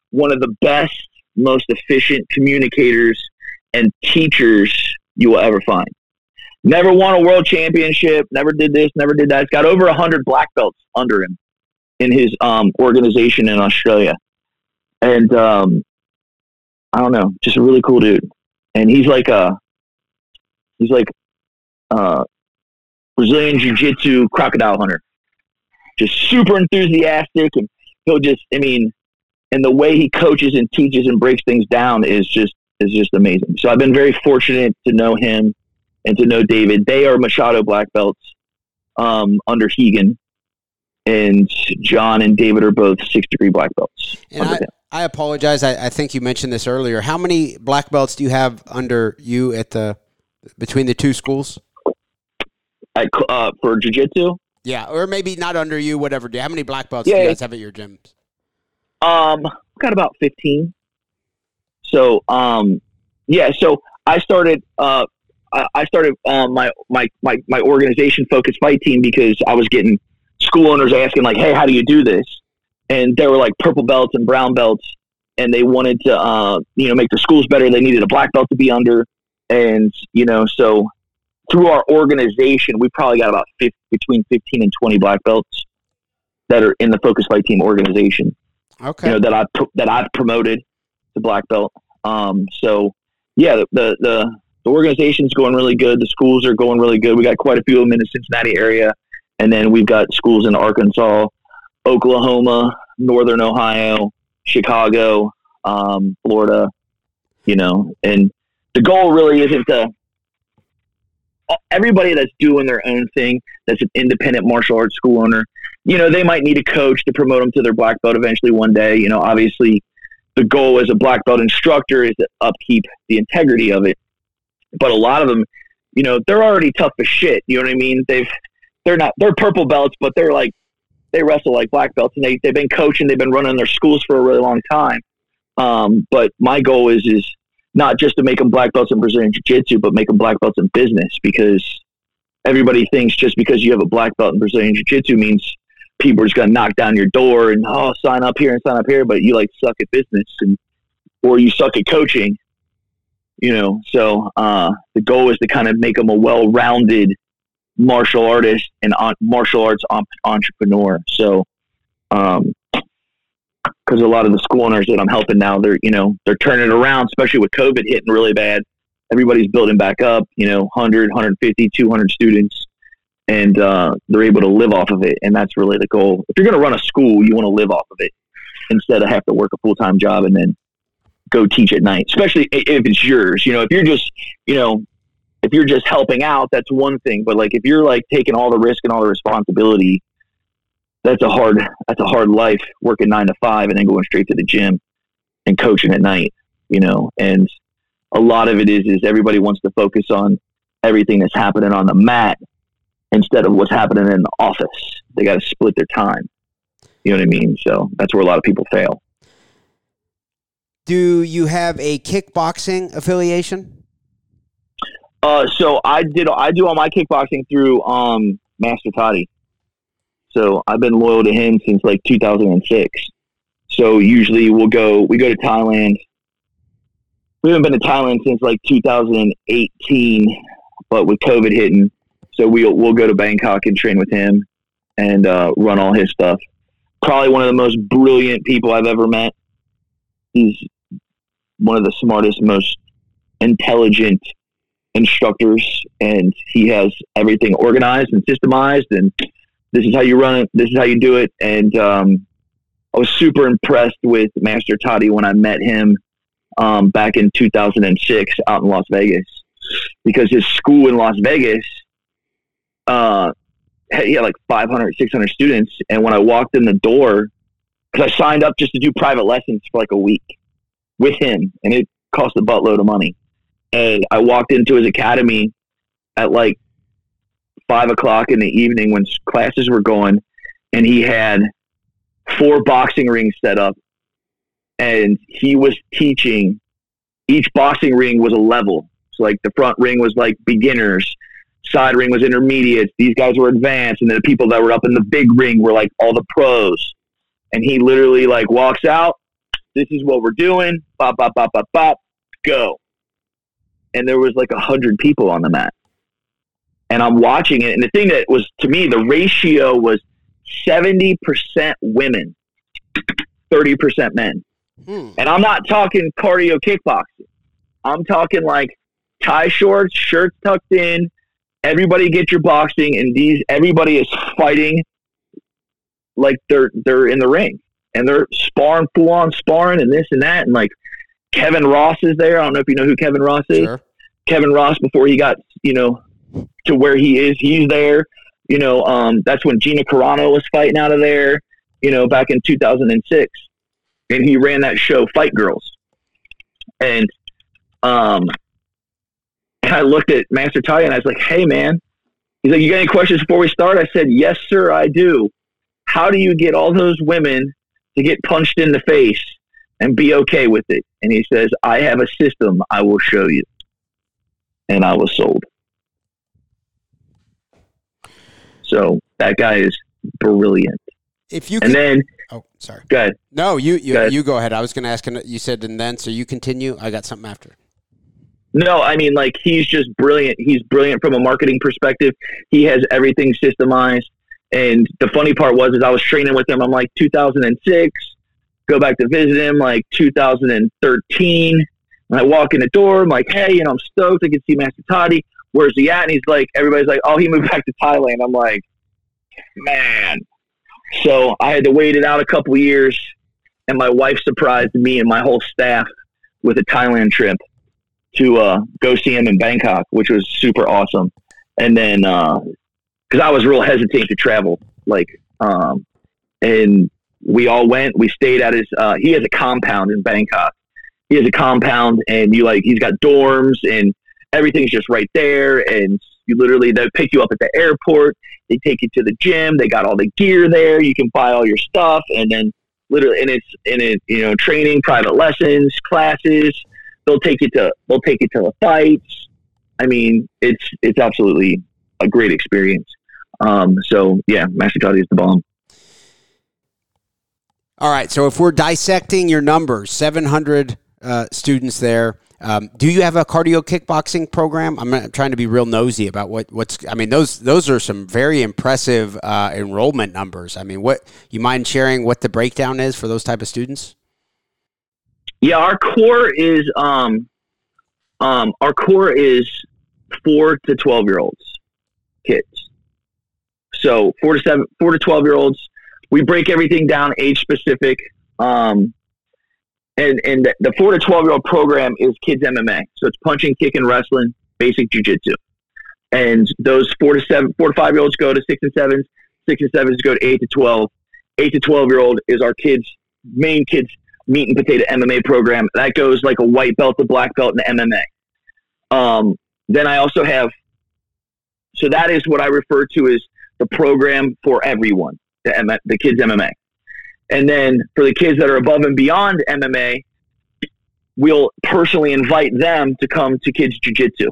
one of the best, most efficient communicators and teachers you will ever find. Never won a world championship. Never did this. Never did that. He's got over hundred black belts under him in his um, organization in Australia, and um, I don't know, just a really cool dude. And he's like a he's like a Brazilian Jiu Jitsu crocodile hunter just super enthusiastic, and he'll just, I mean, and the way he coaches and teaches and breaks things down is just is just amazing. So I've been very fortunate to know him and to know David. They are Machado black belts um, under Hegan, and John and David are both six degree black belts. And I, I, apologize. I, I, think you mentioned this earlier. How many black belts do you have under you at the between the two schools? At, uh, for? Yeah, or maybe not under you, whatever. How many black belts yeah, do you guys have at your gyms? Um, got about fifteen. So, um, yeah. So I started. Uh, I started um, my my my my organization Focus Fight Team because I was getting school owners asking like, "Hey, how do you do this?" And they were like purple belts and brown belts, and they wanted to uh, you know make the schools better. They needed a black belt to be under, and you know so through our organization, we probably got about 50, between 15 and 20 black belts that are in the Focus Fight Team organization. Okay. You know, that I that I've promoted to black belt. Um, so yeah, the, the, the, the organization's going really good. The schools are going really good. We got quite a few of them in the Cincinnati area. And then we've got schools in Arkansas, Oklahoma, Northern Ohio, Chicago, um, Florida, you know, and the goal really isn't to everybody that's doing their own thing, that's an independent martial arts school owner, you know, they might need a coach to promote them to their black belt eventually one day. You know, obviously, the goal as a black belt instructor is to upkeep the integrity of it. But a lot of them, you know, they're already tough as shit. You know what I mean? They've they're not they're purple belts, but they're like they wrestle like black belts, and they they've been coaching, they've been running their schools for a really long time. Um, but my goal is is not just to make them black belts in Brazilian Jiu Jitsu, but make them black belts in business because everybody thinks just because you have a black belt in Brazilian Jiu Jitsu means people are just going to knock down your door and, oh, sign up here and sign up here, but you like suck at business and, or you suck at coaching, you know. So uh, the goal is to kind of make them a well rounded martial artist and on, martial arts entrepreneur. So, um, because a lot of the school owners that I'm helping now, they're you know they're turning around, especially with COVID hitting really bad. Everybody's building back up, you know, 100, 150, 200 students, and uh, they're able to live off of it. And that's really the goal. If you're going to run a school, you want to live off of it instead of have to work a full time job and then go teach at night. Especially if it's yours. You know, if you're just, you know, if you're just helping out, that's one thing. But like if you're like taking all the risk and all the responsibility that's a hard that's a hard life working nine to five and then going straight to the gym and coaching at night you know and a lot of it is is everybody wants to focus on everything that's happening on the mat instead of what's happening in the office they got to split their time you know what i mean so that's where a lot of people fail do you have a kickboxing affiliation uh, so I did. I do all my kickboxing through um, Master Toddy. So I've been loyal to him since like 2006. So usually we'll go, we go to Thailand we haven't been to Thailand since like 2018, but with COVID hitting, so we'll we'll go to Bangkok and train with him and uh, run all his stuff. Probably one of the most brilliant people I've ever met. He's one of the smartest, most intelligent instructors, and he has everything organized and systemized. And this is how you run it. This is how you do it. And um, I was super impressed with Master Toddy when I met him um, back in 2006 out in Las Vegas because his school in Las Vegas, uh, he had like 500, 600 students. And when I walked in the door, because I signed up just to do private lessons for like a week with him, and it cost a buttload of money. And I walked into his academy at like five o'clock in the evening when classes were going, and he had four boxing rings set up, and he was teaching. Each boxing ring was a level. So like the front ring was like beginners, side ring was intermediate. These guys were advanced, and then the people that were up in the big ring were like all the pros. And he literally like walks out. This is what we're doing. Bop bop bop bop bop. Go. And there was like a hundred people on the mat, and I'm watching it. And the thing that was to me, the ratio was seventy percent women, thirty percent men. Hmm. And I'm not talking cardio kickboxing. I'm talking like Thai shorts, shirts tucked in, everybody get your boxing, and these everybody is fighting like they're they're in the ring and they're sparring full on sparring and this and that and like Kevin Ross is there. I don't know if you know who Kevin Ross is. Sure. Kevin Ross before he got you know to where he is, he's there. You know, um, that's when Gina Carano was fighting out of there. You know, back in 2006, and he ran that show Fight Girls, and um, and I looked at Master Ty and I was like, hey, man. He's like, you got any questions before we start? I said, yes, sir, I do. How do you get all those women to get punched in the face and be okay with it? And he says, I have a system. I will show you. And I was sold. So that guy is brilliant. If you and then oh sorry go ahead no you you go you go ahead I was going to ask you said and then so you continue I got something after no, I mean, like, he's just brilliant. He's brilliant from a marketing perspective. He has everything systemized. And the funny part was, is I was training with him. I'm like 2006. Go back to visit him like 2013. When I walk in the door, I'm like, hey, you know, I'm stoked. I can see Master Toddy. Where's he at? And he's like, everybody's like, oh, he moved back to Thailand. I'm like, man. So I had to wait it out a couple years, and my wife surprised me and my whole staff with a Thailand trip to uh, go see him in Bangkok, which was super awesome. And then because I was real hesitant to travel, like, um, and we all went. We stayed at his. Uh, he has a compound in Bangkok. He has a compound, and you like he's got dorms and everything's just right there. And you literally they pick you up at the airport. They take you to the gym. They got all the gear there. You can buy all your stuff, and then literally, and it's in it, you know, training, private lessons, classes they'll take you to they'll take you to the fights. I mean, it's it's absolutely a great experience. Um, so yeah, Toddy is the bomb. All right, so if we're dissecting your numbers, seven hundred uh, students there. Um, do you have a cardio kickboxing program? I'm trying to be real nosy about what, what's. I mean, those those are some very impressive uh, enrollment numbers. I mean, what you mind sharing what the breakdown is for those type of students? Yeah, our core is um, um, our core is four to twelve year olds, kids. So four to seven, four to twelve year olds. We break everything down age specific. Um, and and the, four to twelve year old program is kids MMA. So it's punching, kicking, wrestling, basic jujitsu. And those four to seven, four to five year olds go to six and sevens. Six and sevens go to eight to twelve. Eight to twelve year old is our kids main kids meat and potato MMA program. That goes like a white belt to black belt in MMA. Um, then I also have, so that is what I refer to as the program for everyone, the, M- the kids MMA. And then for the kids that are above and beyond MMA, we'll personally invite them to come to kids jiu-jitsu.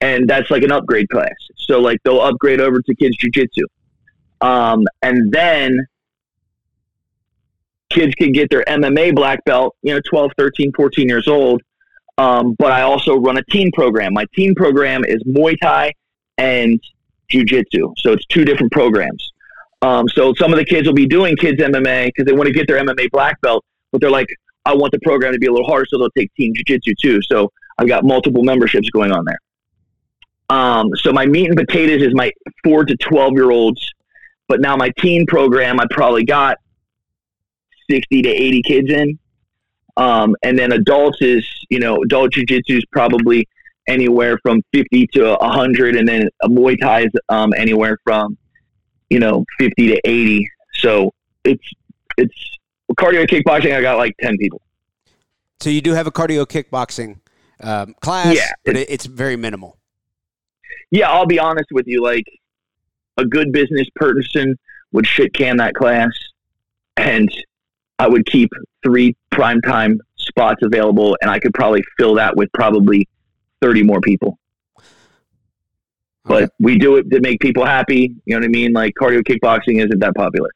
And that's like an upgrade class. So like they'll upgrade over to kids jujitsu. Um, and then kids can get their MMA black belt, you know, 12, 13, 14 years old. Um, but I also run a teen program. My teen program is Muay Thai and Jiu Jitsu. So it's two different programs. Um, so some of the kids will be doing kids MMA because they want to get their MMA black belt, but they're like, I want the program to be a little harder, so they'll take Team jujitsu too. So I've got multiple memberships going on there. Um, so my meat and potatoes is my four to twelve year olds, but now my teen program, I probably got sixty to eighty kids in, um, and then adults is you know adult jiu-jitsu is probably anywhere from fifty to hundred, and then a Muay Thai is um, anywhere from you know fifty to eighty. So it's it's cardio kickboxing. I got like ten people. So you do have a cardio kickboxing um, class, Yeah, but it, it's very minimal. yeah, I'll be honest with you. Like a good business person would shit can that class, and I would keep three primetime spots available, and I could probably fill that with probably thirty more people. But Okay. we do it to make people happy. You know what I mean? Like cardio kickboxing isn't that popular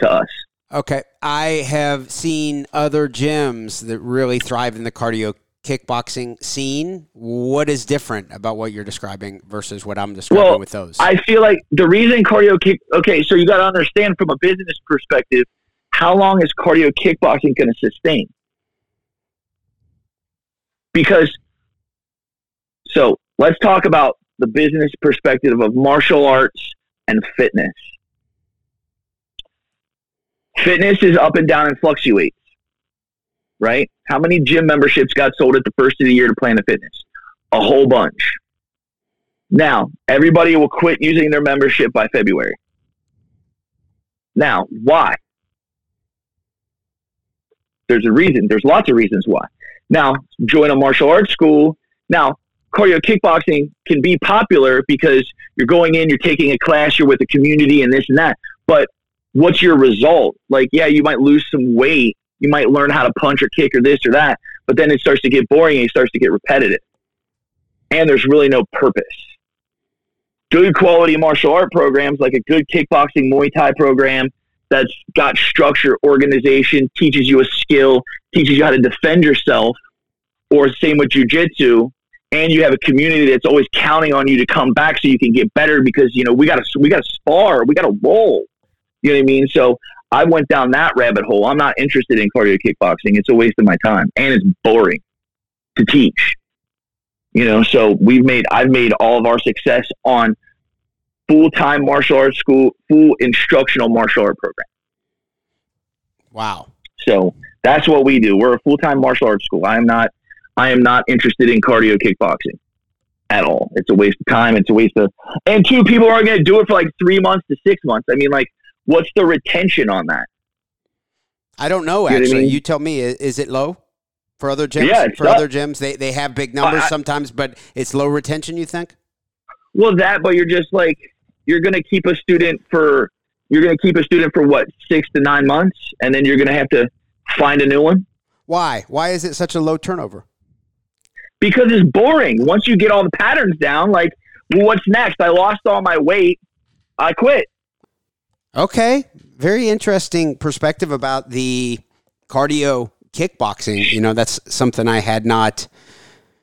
to us. Okay. I have seen other gyms that really thrive in the cardio kickboxing scene. What is different about what you're describing versus what I'm describing Well, with those? I feel like the reason cardio kick. Okay, so you got to understand from a business perspective, how long is cardio kickboxing going to sustain? Because, so let's talk about the business perspective of martial arts and fitness. Fitness is up and down and fluctuates, right? How many gym memberships got sold at the first of the year to Planet Fitness? A whole bunch. Now, everybody will quit using their membership by February. Now, why? There's a reason. There's lots of reasons why. Now, join a martial arts school. Now, cardio kickboxing can be popular because you're going in, you're taking a class, you're with a community and this and that. But what's your result? Like, yeah, you might lose some weight. You might learn how to punch or kick or this or that. But then it starts to get boring and it starts to get repetitive. And there's really no purpose good quality martial art programs like a good kickboxing Muay Thai program that's got structure, organization, teaches you a skill, teaches you how to defend yourself, or same with jujitsu, and you have a community that's always counting on you to come back so you can get better because you know we got to we got to spar, we got to roll. You know what I mean? So I went down that rabbit hole. I'm not interested in cardio kickboxing. It's a waste of my time, and it's boring to teach. You know, so we've made I've made all of our success on full time martial arts school, full instructional martial art program. wow. So that's what we do. We're a full time martial arts school. I am not I am not interested in cardio kickboxing at all. It's a waste of time. It's a waste of and two people are going to do it for like three months to six months. I mean, like, what's the retention on that? I don't know You know I actually. mean? You tell me. Is it low for other gyms? Yeah, it's for not- other gyms, they they have big numbers I- sometimes, but it's low retention. You think? Well, that, but you're just like you're going to keep a student for you're going to keep a student for what six to nine months, and then you're going to have to find a new one Why? Why is it such a low turnover? Because it's boring. Once you get all the patterns down, like, well, what's next? I lost all my weight. I quit. Okay, very interesting perspective about the cardio kickboxing. You know, that's something I had not,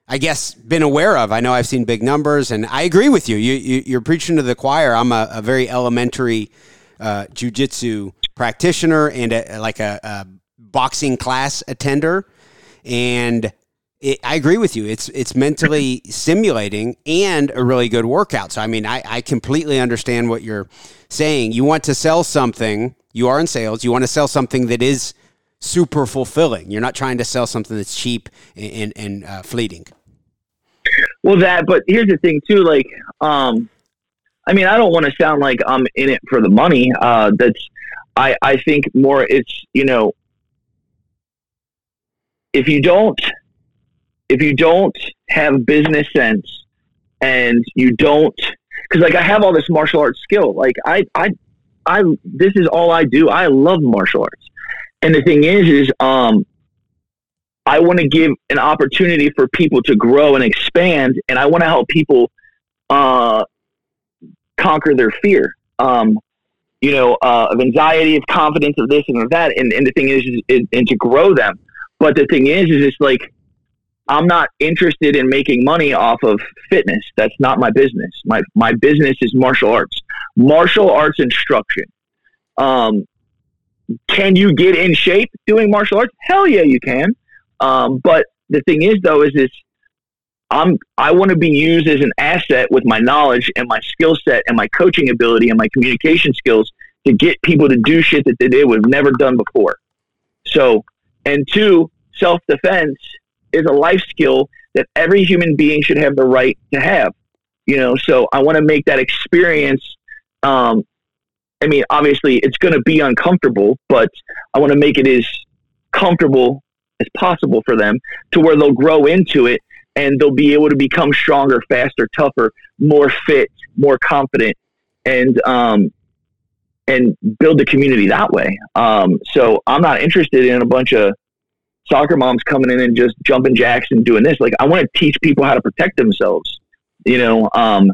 I guess, been aware of. I know I've seen big numbers, and I agree with you. you, you're preaching to the choir. I'm a, a very elementary uh, jujitsu practitioner and a, like a, a boxing class attender, and. It, I agree with you. It's it's mentally stimulating and a really good workout. So I mean, I, I completely understand what you're saying. You want to sell something. You are in sales. You want to sell something that is super fulfilling. You're not trying to sell something that's cheap and and, uh, fleeting. Well, that, but here's the thing too. Like, um, I mean, I don't want to sound like I'm in it for the money. Uh, that's, I, I think more it's, you know, if you don't, if you don't have business sense and you don't, cause like I have all this martial arts skill. Like I, I, I, this is all I do. I love martial arts. And the thing is, is, um, I want to give an opportunity for people to grow and expand, and I want to help people uh, conquer their fear, um, you know, uh, of anxiety, of confidence, of this and of that. And, and the thing is, is, is, and to grow them. But the thing is, is it's like I'm not interested in making money off of fitness. That's not my business. My my business is martial arts, martial arts instruction. Um, can you get in shape doing martial arts? Hell yeah, you can. Um, but the thing is, though, is this I'm I want to be used as an asset with my knowledge and my skill set and my coaching ability and my communication skills to get people to do shit that they would have never done before. So, and two, self defense is a life skill that every human being should have the right to have. You know, so I want to make that experience. Um, I mean, obviously, it's going to be uncomfortable, but I want to make it as comfortable as possible for them to where they'll grow into it and they'll be able to become stronger, faster, tougher, more fit, more confident, and um, and build the community that way. Um, so I'm not interested in a bunch of soccer moms coming in and just jumping jacks and doing this. Like I want to teach people how to protect themselves, you know. Um,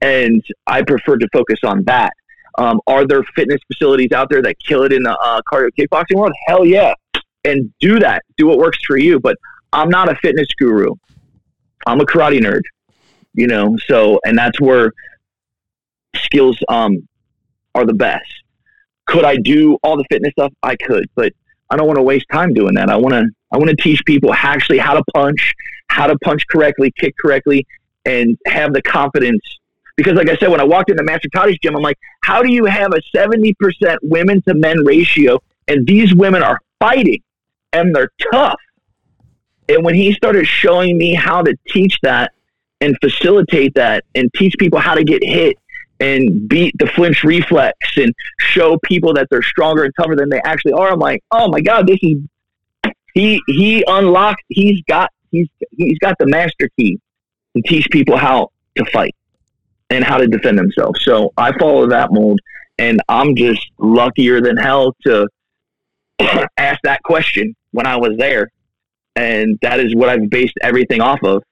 and I prefer to focus on that. Um, are there fitness facilities out there that kill it in the uh, cardio kickboxing world? Hell yeah, and do that. Do what works for you. But I'm not a fitness guru. I'm a karate nerd, you know. So, and that's where skills um, are the best. Could I do all the fitness stuff? I could, but I don't want to waste time doing that. I want to I want to teach people actually how to punch, how to punch correctly, kick correctly, and have the confidence. Because, like I said, when I walked into Master Toddy's gym, I'm like, how do you have a 70% women to men ratio? And these women are fighting and they're tough. And when he started showing me how to teach that and facilitate that and teach people how to get hit and beat the flinch reflex and show people that they're stronger and tougher than they actually are. I'm like, oh my god, this is he he unlocked. He's got he's he's got the master key to teach people how to fight and how to defend themselves. So I follow that mold, and I'm just luckier than hell to ask that question when I was there, and that is what I've based everything off of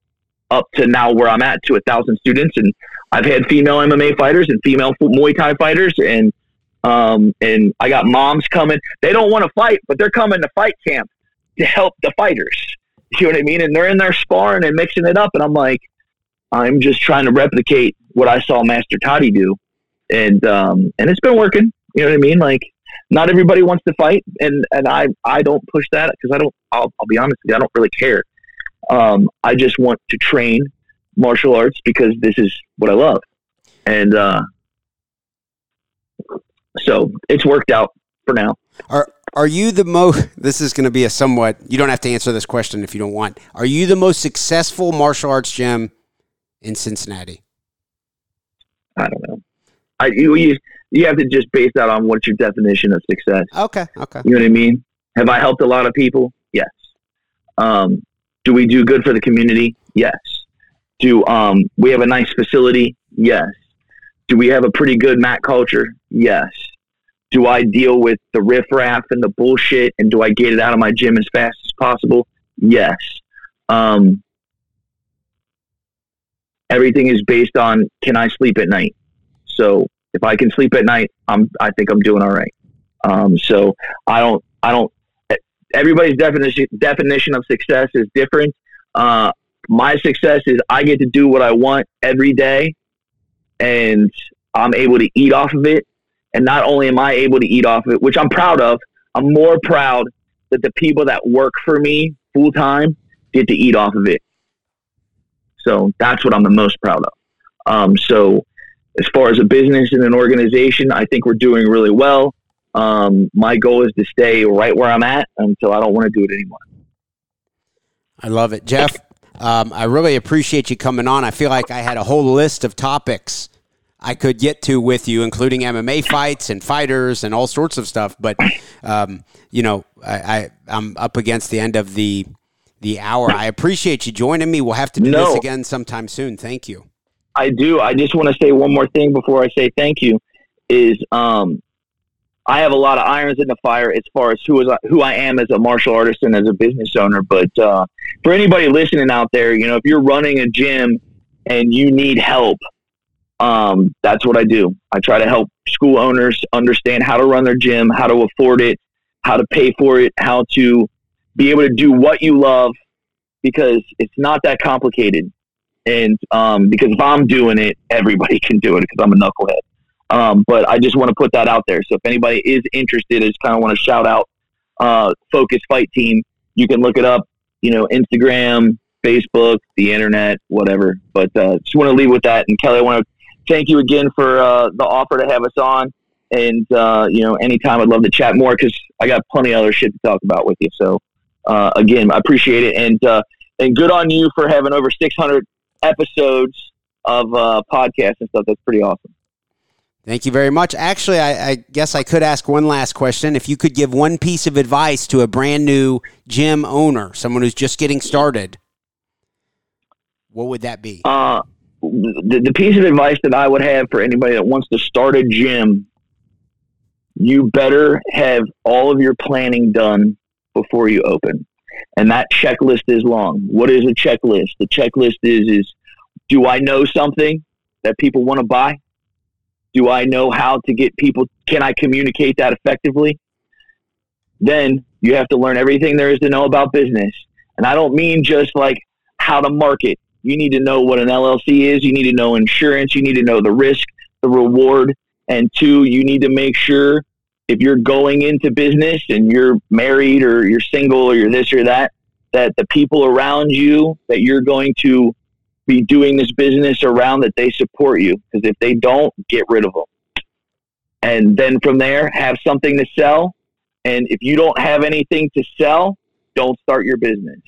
up to now where I'm at to a thousand students and I've had female MMA fighters and female Muay Thai fighters, and um, and I got moms coming. They don't want to fight, but they're coming to fight camp to help the fighters. You know what I mean? And they're in there sparring and mixing it up, and I'm like, I'm just trying to replicate what I saw Master Toddy do, and um, and it's been working. You know what I mean? Like, not everybody wants to fight, and and I I don't push that because I don't. I'll, I'll be honest with you, I don't really care. Um, I just want to train martial arts because this is what I love. And uh, so it's worked out for now. Are are you the most this is going to be a somewhat you don't have to answer this question if you don't want. Are you the most successful martial arts gym in Cincinnati? I don't know. I you, you you have to just base that on what's your definition of success. Okay, okay. You know what I mean? Have I helped a lot of people? Yes. Um, do we do good for the community? Yes. Do um, we have a nice facility? Yes. Do we have a pretty good mat culture? Yes. Do I deal with the riffraff and the bullshit and do I get it out of my gym as fast as possible? Yes. Um, everything is based on can I sleep at night? So if I can sleep at night, I'm I think I'm doing all right. Um, so I don't I don't everybody's definition definition of success is different. Uh, my success is I get to do what I want every day and I'm able to eat off of it. And not only am I able to eat off of it, which I'm proud of, I'm more proud that the people that work for me full time get to eat off of it. So that's what I'm the most proud of. Um, so as far as a business and an organization, I think we're doing really well. Um, my goal is to stay right where I'm at until I don't want to do it anymore. I love it, Jeff. Um, I really appreciate you coming on. I feel like I had a whole list of topics I could get to with you, including MMA fights and fighters and all sorts of stuff. But um, you know, I, I am up against the end of the the hour. I appreciate you joining me. We'll have to do no, this again sometime soon. Thank you. I do. I just want to say one more thing before I say thank you. Is um, I have a lot of irons in the fire as far as who is who I am as a martial artist and as a business owner. But uh, for anybody listening out there, you know, if you're running a gym and you need help, um, that's what I do. I try to help school owners understand how to run their gym, how to afford it, how to pay for it, how to be able to do what you love because it's not that complicated. And um, because if I'm doing it, everybody can do it because I'm a knucklehead. Um, but I just want to put that out there. So if anybody is interested, I just kind of want to shout out uh, Focus Fight Team. You can look it up, you know, Instagram, Facebook, the internet, whatever. But uh, just want to leave with that. And Kelly, I want to thank you again for uh, the offer to have us on. And uh, you know, anytime I'd love to chat more because I got plenty of other shit to talk about with you. So uh, again, I appreciate it, and uh, and good on you for having over 600 episodes of uh, podcasts and stuff. That's pretty awesome. Thank you very much. Actually, I, I, guess I could ask one last question. If you could give one piece of advice to a brand new gym owner, someone who's just getting started, what would that be? Uh, the, the piece of advice that I would have for anybody that wants to start a gym, you better have all of your planning done before you open. And that checklist is long. What is a checklist? The checklist is is do I know something that people want to buy? Do I know how to get people? Can I communicate that effectively? Then you have to learn everything there is to know about business. And I don't mean just like how to market. You need to know what an LLC is. You need to know insurance. You need to know the risk, the reward. And two, you need to make sure if you're going into business and you're married or you're single or you're this or that, that the people around you that you're going to be doing this business around that they support you. Because if they don't, get rid of them. And then from there, have something to sell. And if you don't have anything to sell, don't start your business.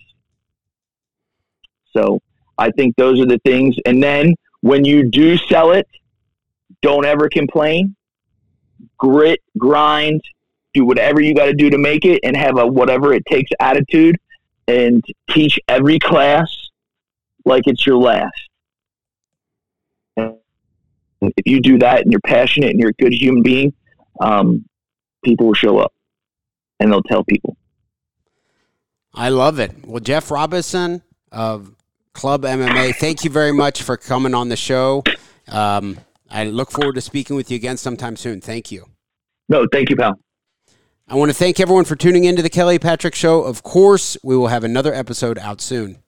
So I think those are the things. And then when you do sell it, don't ever complain. Grit, grind, do whatever you got to do to make it and have a whatever it takes attitude and teach every class like it's your last. And if you do that and you're passionate and you're a good human being, um, people will show up and they'll tell people. I love it. Well, Jeff Robison of Club MMA, thank you very much for coming on the show. Um, I look forward to speaking with you again sometime soon. Thank you. No, thank you, pal. I want to thank everyone for tuning in to the Kelly Patrick Show. Of course, we will have another episode out soon.